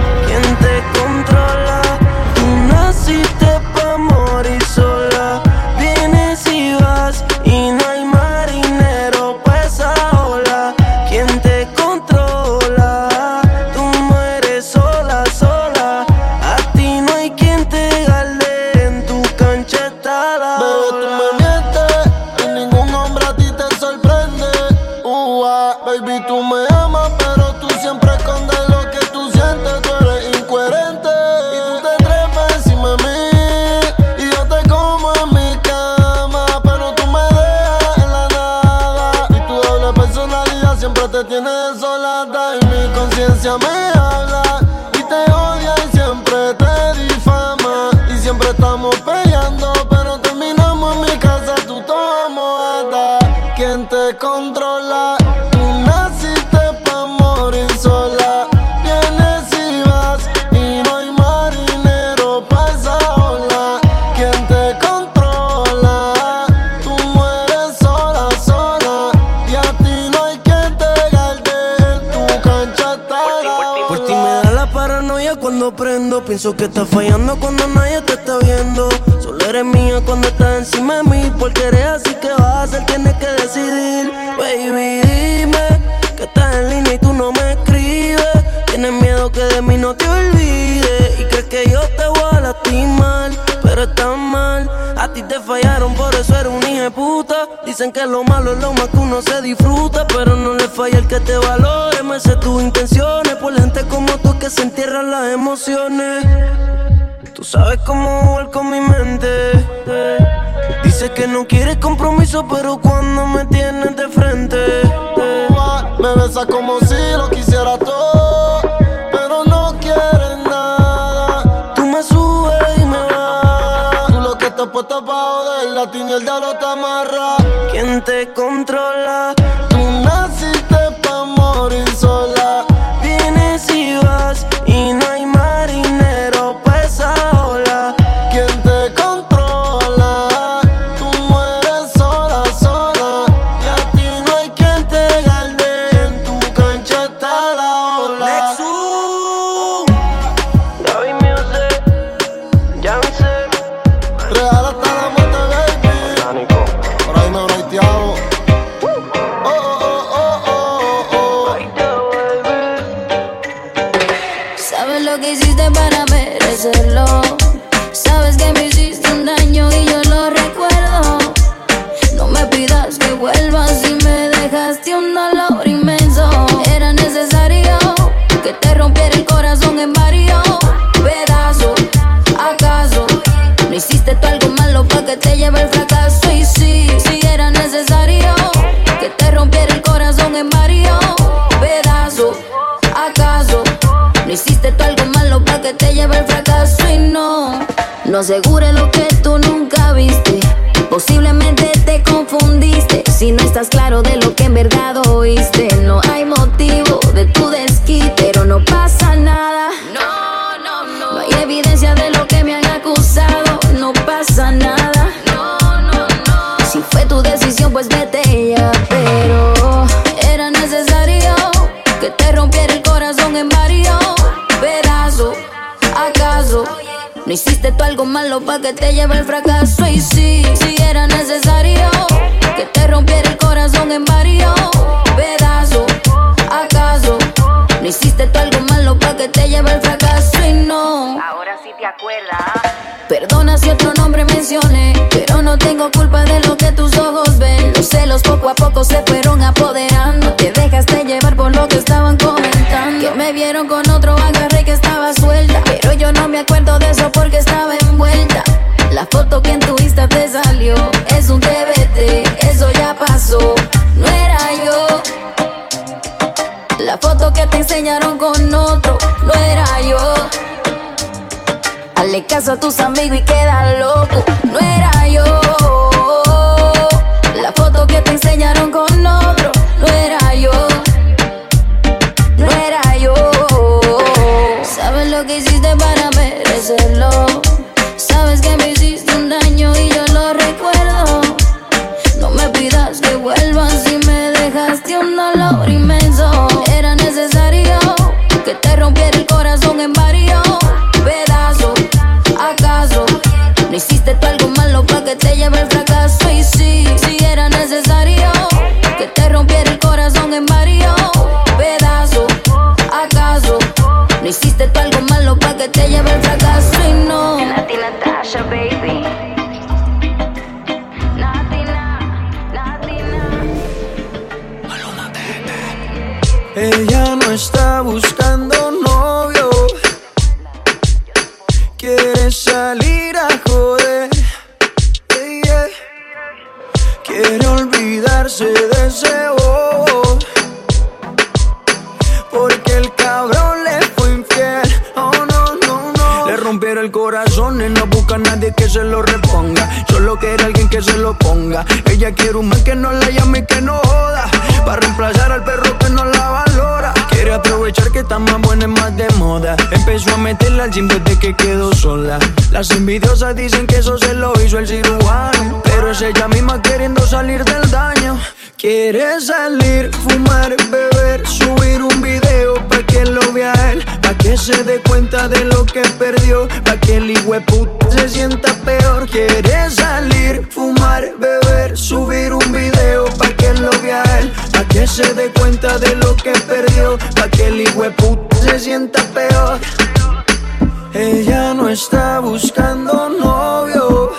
[SPEAKER 19] Pienso que estás fallando cuando nadie te está viendo. Solo eres mía cuando estás encima de mí. Porque eres así que vas a hacer, tienes que decidir. Baby, dime que estás en línea y tú no me escribes. Tienes miedo que de mí no te olvides. Y crees que yo te voy a lastimar, pero estás mal. A ti te fallaron, por eso eres un hijo de puta. Dicen que lo malo es lo más que uno se disfruta. Pero no le falla el que te valore. Me sé tus intenciones. Por gente como tú que se entierran las emociones. No quieres compromiso, pero cuando me tienes de frente.
[SPEAKER 13] Me besas como si lo quisiera todo, pero no quieres nada.
[SPEAKER 19] Tú me subes y me bajas.
[SPEAKER 13] Tú lo que estás puesta pa' joder, la tiene el diablo te amarra.
[SPEAKER 19] ¿Quién te controla?
[SPEAKER 13] Tú naciste
[SPEAKER 33] Sabes lo que hiciste para merecerlo. Sabes que me hiciste un daño y yo lo recuerdo. No me pidas que vuelvas y me dejaste un dolor inmenso. Era necesario que te rompiera el corazón en varios pedazos. ¿Acaso no hiciste tú algo malo para que te lleve el hiciste tú algo malo para que te lleve el fracaso? Y no, no asegure lo que tú nunca viste. Posiblemente te confundiste si no estás claro de lo que en verdad oíste. No hay motivo de tu desquite, pero no pasa nada. No hiciste tú algo malo para que te lleve el fracaso? Y sí, sí era necesario que te rompiera el corazón en varios pedazos. ¿Acaso no hiciste tú algo malo para que te lleve el fracaso? Y no.
[SPEAKER 34] Ahora sí te acuerdas.
[SPEAKER 33] Perdona si otro nombre mencioné, pero no tengo culpa de lo que tus ojos ven. Los celos poco a poco se fueron apoderando. Te dejaste llevar por lo que estaban comentando. Que me vieron con otro agarré que estaba suelta. Pero yo no me acuerdo de eso es un TBT, eso ya pasó. No era yo. La foto que te enseñaron con otro no era yo. Hazle caso a tus amigos y queda loco. No era yo.
[SPEAKER 1] Ella no está buscando novio. Quiere salir a joder. Quiere olvidarse de ese bobo. Porque el cabrón le fue infiel. Oh, no, no, no. Le rompieron el corazón y no busca a nadie que se lo reponga. Solo quiere alguien que se lo ponga. Ella quiere un man que no la llame y que no joda. Para reemplazar al perro que no. Aprovechar que está más buena y más de moda. Empezó a meterla al gym desde que quedó sola. Las envidiosas dicen que eso se lo hizo el cirujano. Pero es ella misma queriendo salir del daño. Quiere salir, fumar, beber, subir un video pa' que lo vea él, pa' que se dé cuenta de lo que perdió, pa' que el puta se sienta peor. Quiere salir, fumar, beber, subir un video, pa' que lo vea él, que se dé cuenta de lo que perdió, pa' que el puta se sienta peor. Ella no está buscando novio,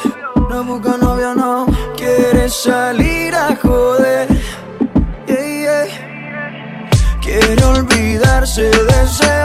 [SPEAKER 1] no busca novio, no quiere salir a joder. Yeah, yeah. Quiere olvidarse de ese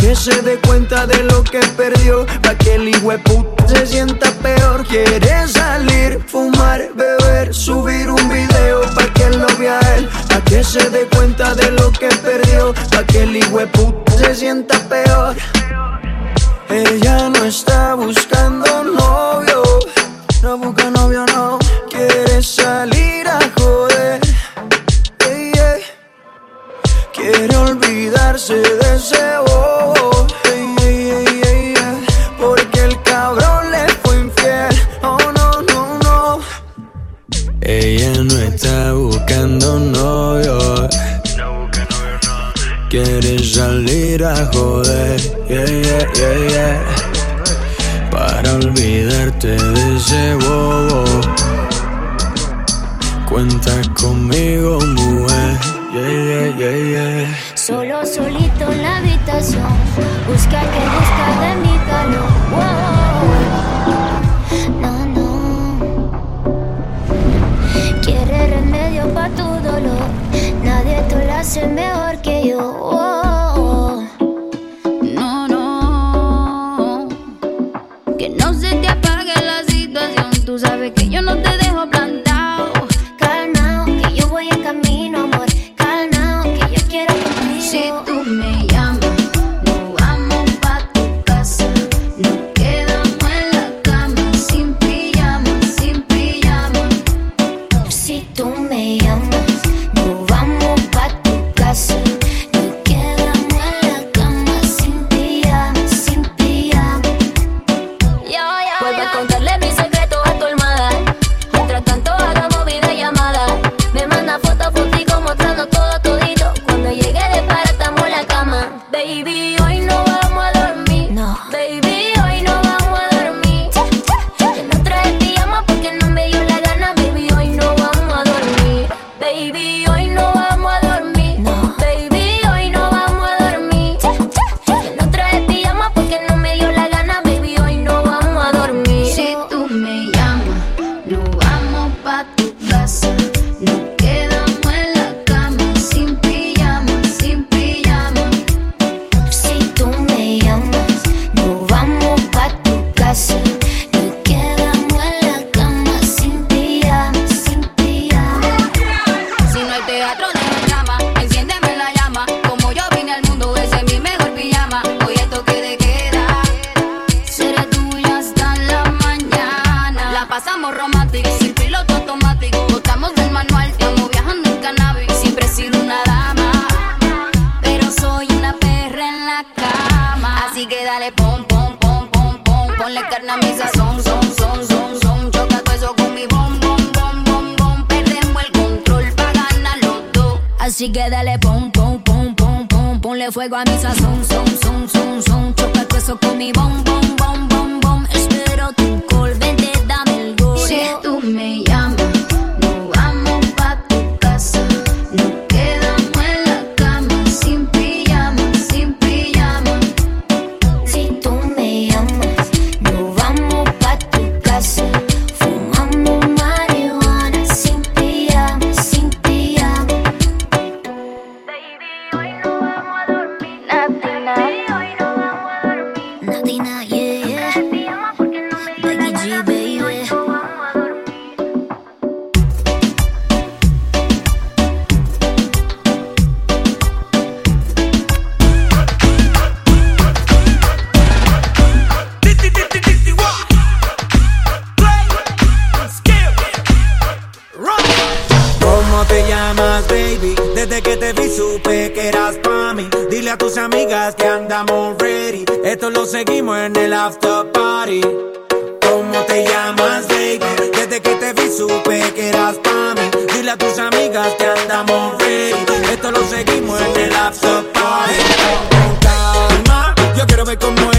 [SPEAKER 1] que se dé cuenta de lo que perdió, pa' que el puta se sienta peor. Quiere salir, fumar, beber, subir un video pa' que lo vea él, pa' que se dé cuenta de lo que perdió, pa' que el puta se sienta peor. Ella no está buscando novio, no busca novio, no quiere salir a Quiere olvidarse de ese bobo. Yeah, yeah, yeah, yeah, yeah. Porque el cabrón le fue infiel. Oh no, no, no. Ella no está buscando novio. Quiere salir a joder. Yeah, yeah, yeah, yeah. Para olvidarte de ese bobo. Cuenta conmigo, mujer.
[SPEAKER 35] Solo solito en la habitación, busca que busca de mi calor. Wow. No, no. Quiere remedio pa' tu dolor. Nadie te lo hace mejor que yo.
[SPEAKER 36] a
[SPEAKER 37] tus amigas que andamos ready. Esto lo seguimos en el after party. Calma, yo quiero ver cómo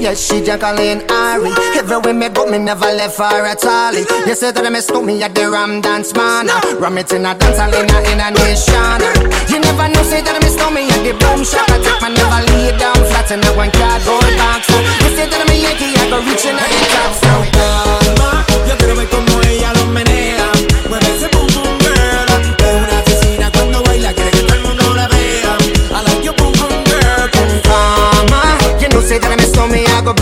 [SPEAKER 38] Yes, she Jacqueline Ari. Everywhere me go, me never left her at all. You say that I miss me at the Ram Dance Man. Ram it in a dance hall in a, in a nation. You never know, say that I miss me at the Boom Shop. I take my never lay down flat in a one cardboard box. You say that I'm a Yankee, I go reaching out the top. So, told me I go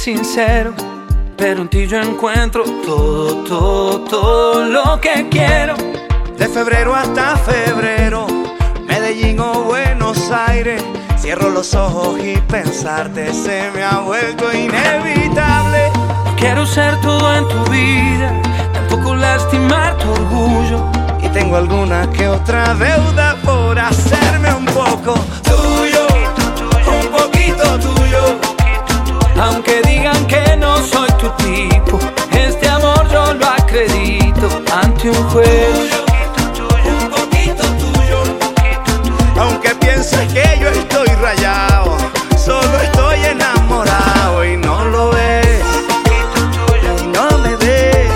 [SPEAKER 39] sincero. Pero en ti yo encuentro todo, todo, todo lo que quiero.
[SPEAKER 35] De febrero hasta febrero, Medellín o Buenos Aires. Cierro los ojos y pensarte se me ha vuelto inevitable.
[SPEAKER 39] Quiero ser todo en tu vida, tampoco lastimar tu orgullo.
[SPEAKER 35] Y tengo alguna que otra deuda por hacerme un poco un
[SPEAKER 39] juez.
[SPEAKER 35] un poquito tuyo. Aunque pienses que yo estoy rayado, solo estoy enamorado y no lo ves. Y no me ves.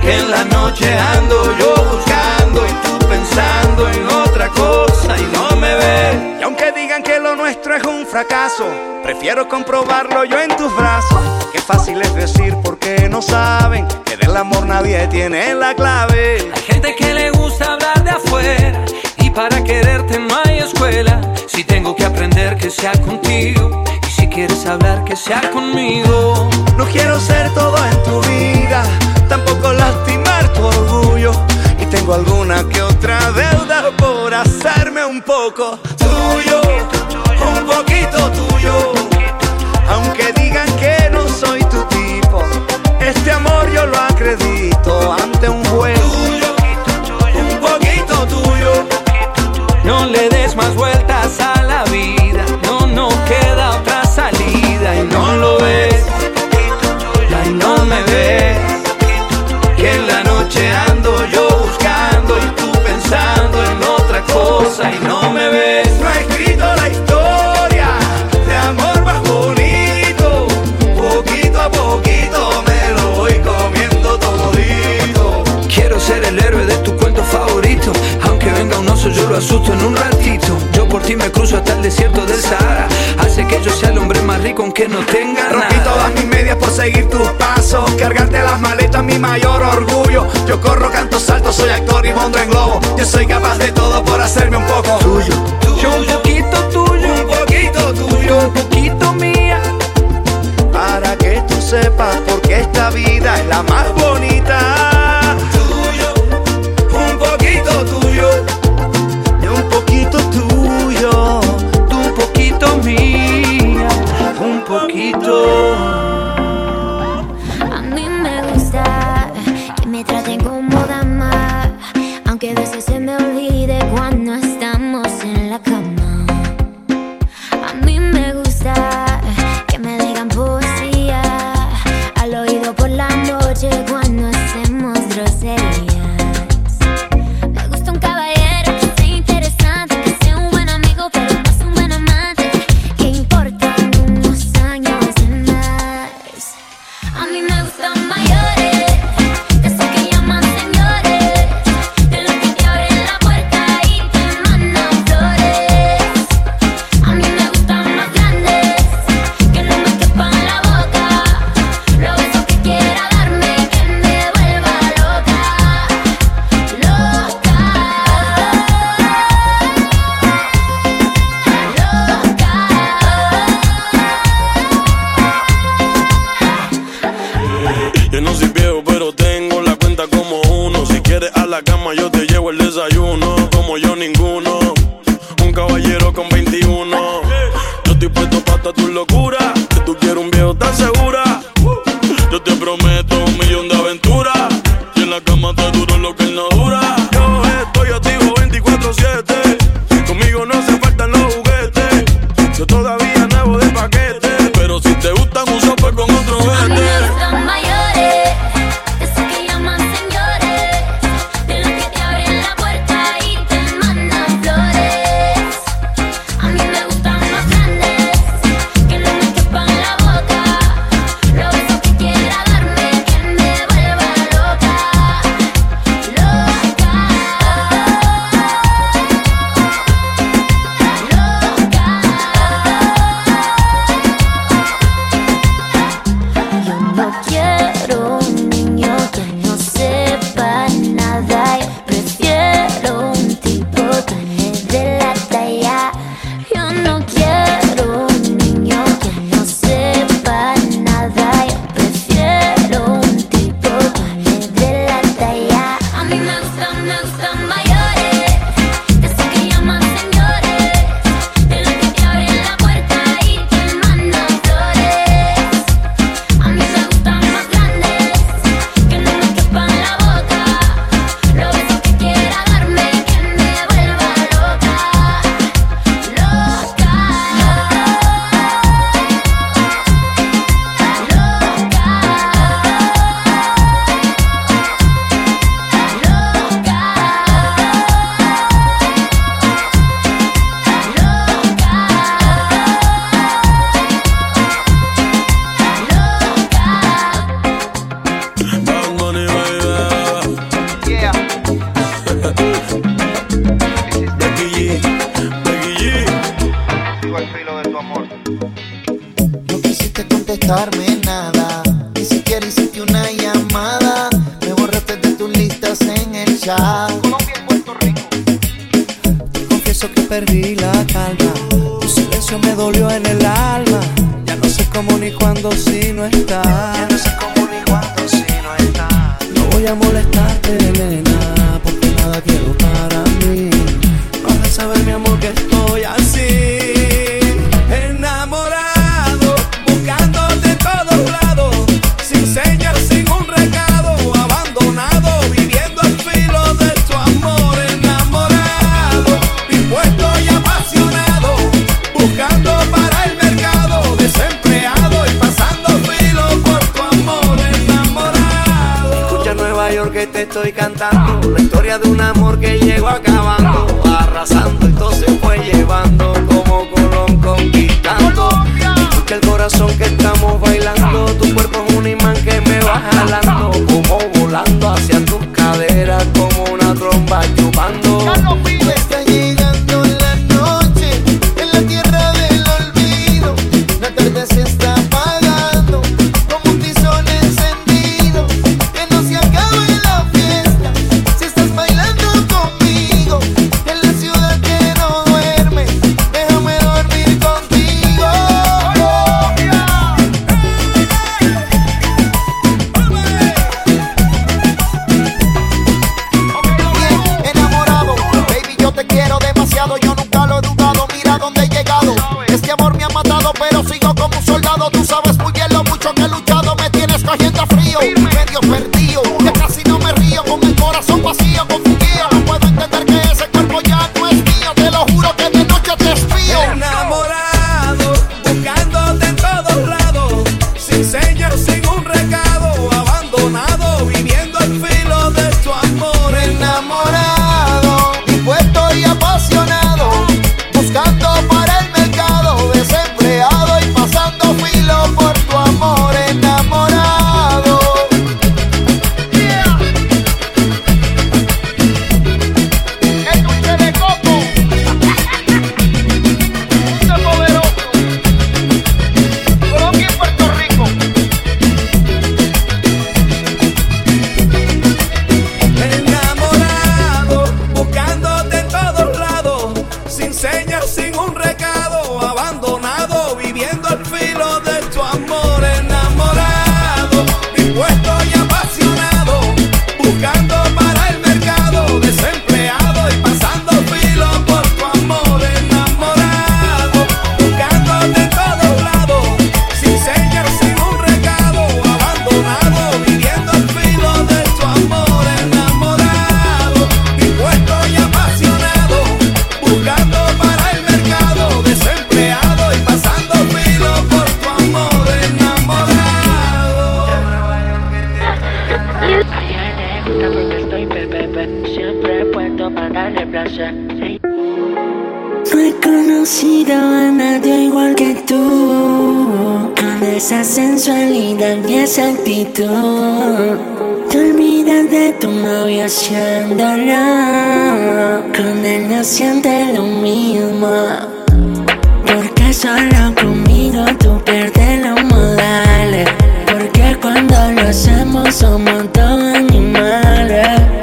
[SPEAKER 39] Que en la noche ando yo buscando y tú pensando en otra cosa y no me ves.
[SPEAKER 35] Y aunque digan que lo nuestro es un fracaso, prefiero comprobarlo yo en tus brazos. Qué fácil es decir porque no saben que del amor nadie tiene la clave.
[SPEAKER 39] Hay gente que le gusta hablar de afuera y para quererte no hay escuela. Si tengo que aprender que sea contigo y si quieres hablar que sea conmigo.
[SPEAKER 35] No quiero ser todo en tu vida, tampoco lastimar tu orgullo. Y tengo alguna que otra deuda por hacerme un poco tuyo, un poquito tuyo. Aunque este amor yo lo acredito ante un juez. Un poquito tuyo.
[SPEAKER 39] No le asusto en un ratito. Yo por ti me cruzo hasta el desierto del Sahara. Hace que yo sea el hombre más rico aunque no tenga
[SPEAKER 35] Rompí
[SPEAKER 39] nada.
[SPEAKER 35] todas mis medias por seguir tus pasos. Cargarte las maletas, mi mayor orgullo. Yo corro, canto, salto, soy actor y monto en globo. Yo soy capaz de todo por hacerme un poco tuyo.
[SPEAKER 39] Yo un poquito tuyo,
[SPEAKER 35] un poquito tuyo,
[SPEAKER 39] un poquito mía.
[SPEAKER 35] Para que tú sepas porque esta vida es la más bonita. Tuyo, un poquito tuyo.
[SPEAKER 40] corazón que estamos bailando. Tu cuerpo es un imán que me va jalando. Como volando hacia tus caderas, como una tromba chupando.
[SPEAKER 6] Ya no vive. No
[SPEAKER 11] he conocido a nadie igual que tú, con esa sensualidad y esa actitud. Te olvidas de tu novio haciéndolo, con él no sientes lo mismo. Porque solo conmigo tú pierdes los modales, porque cuando lo hacemos somos dos animales.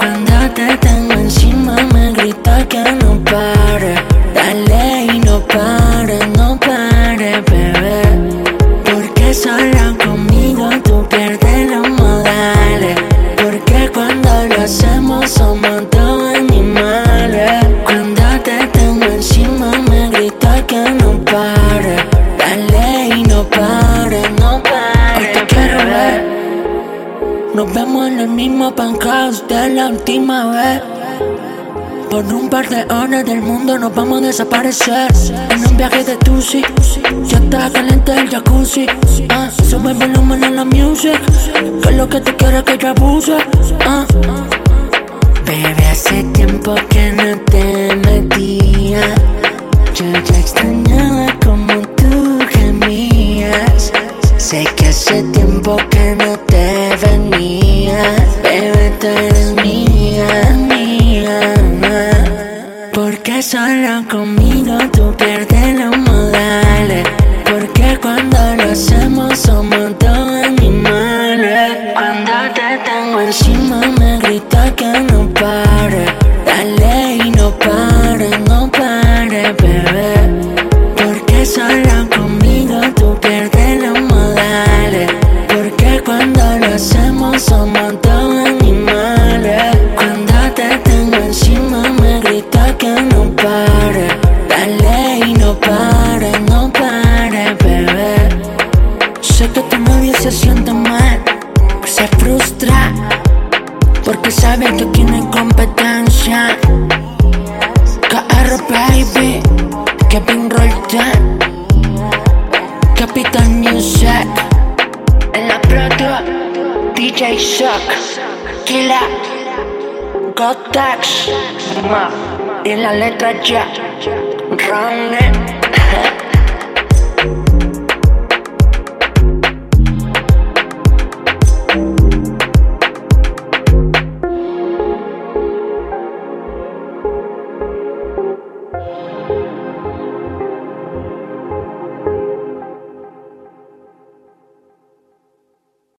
[SPEAKER 11] par de del mundo nos vamos a desaparecer. En un viaje de Tusi, ya está caliente el jacuzzi. Ah, sube el volumen a la music, que es lo que te quiero que yo abuse. Ah. Bebé, hace tiempo que no te metía. Yo ya extrañaba como tú gemías. Sé que hace tiempo que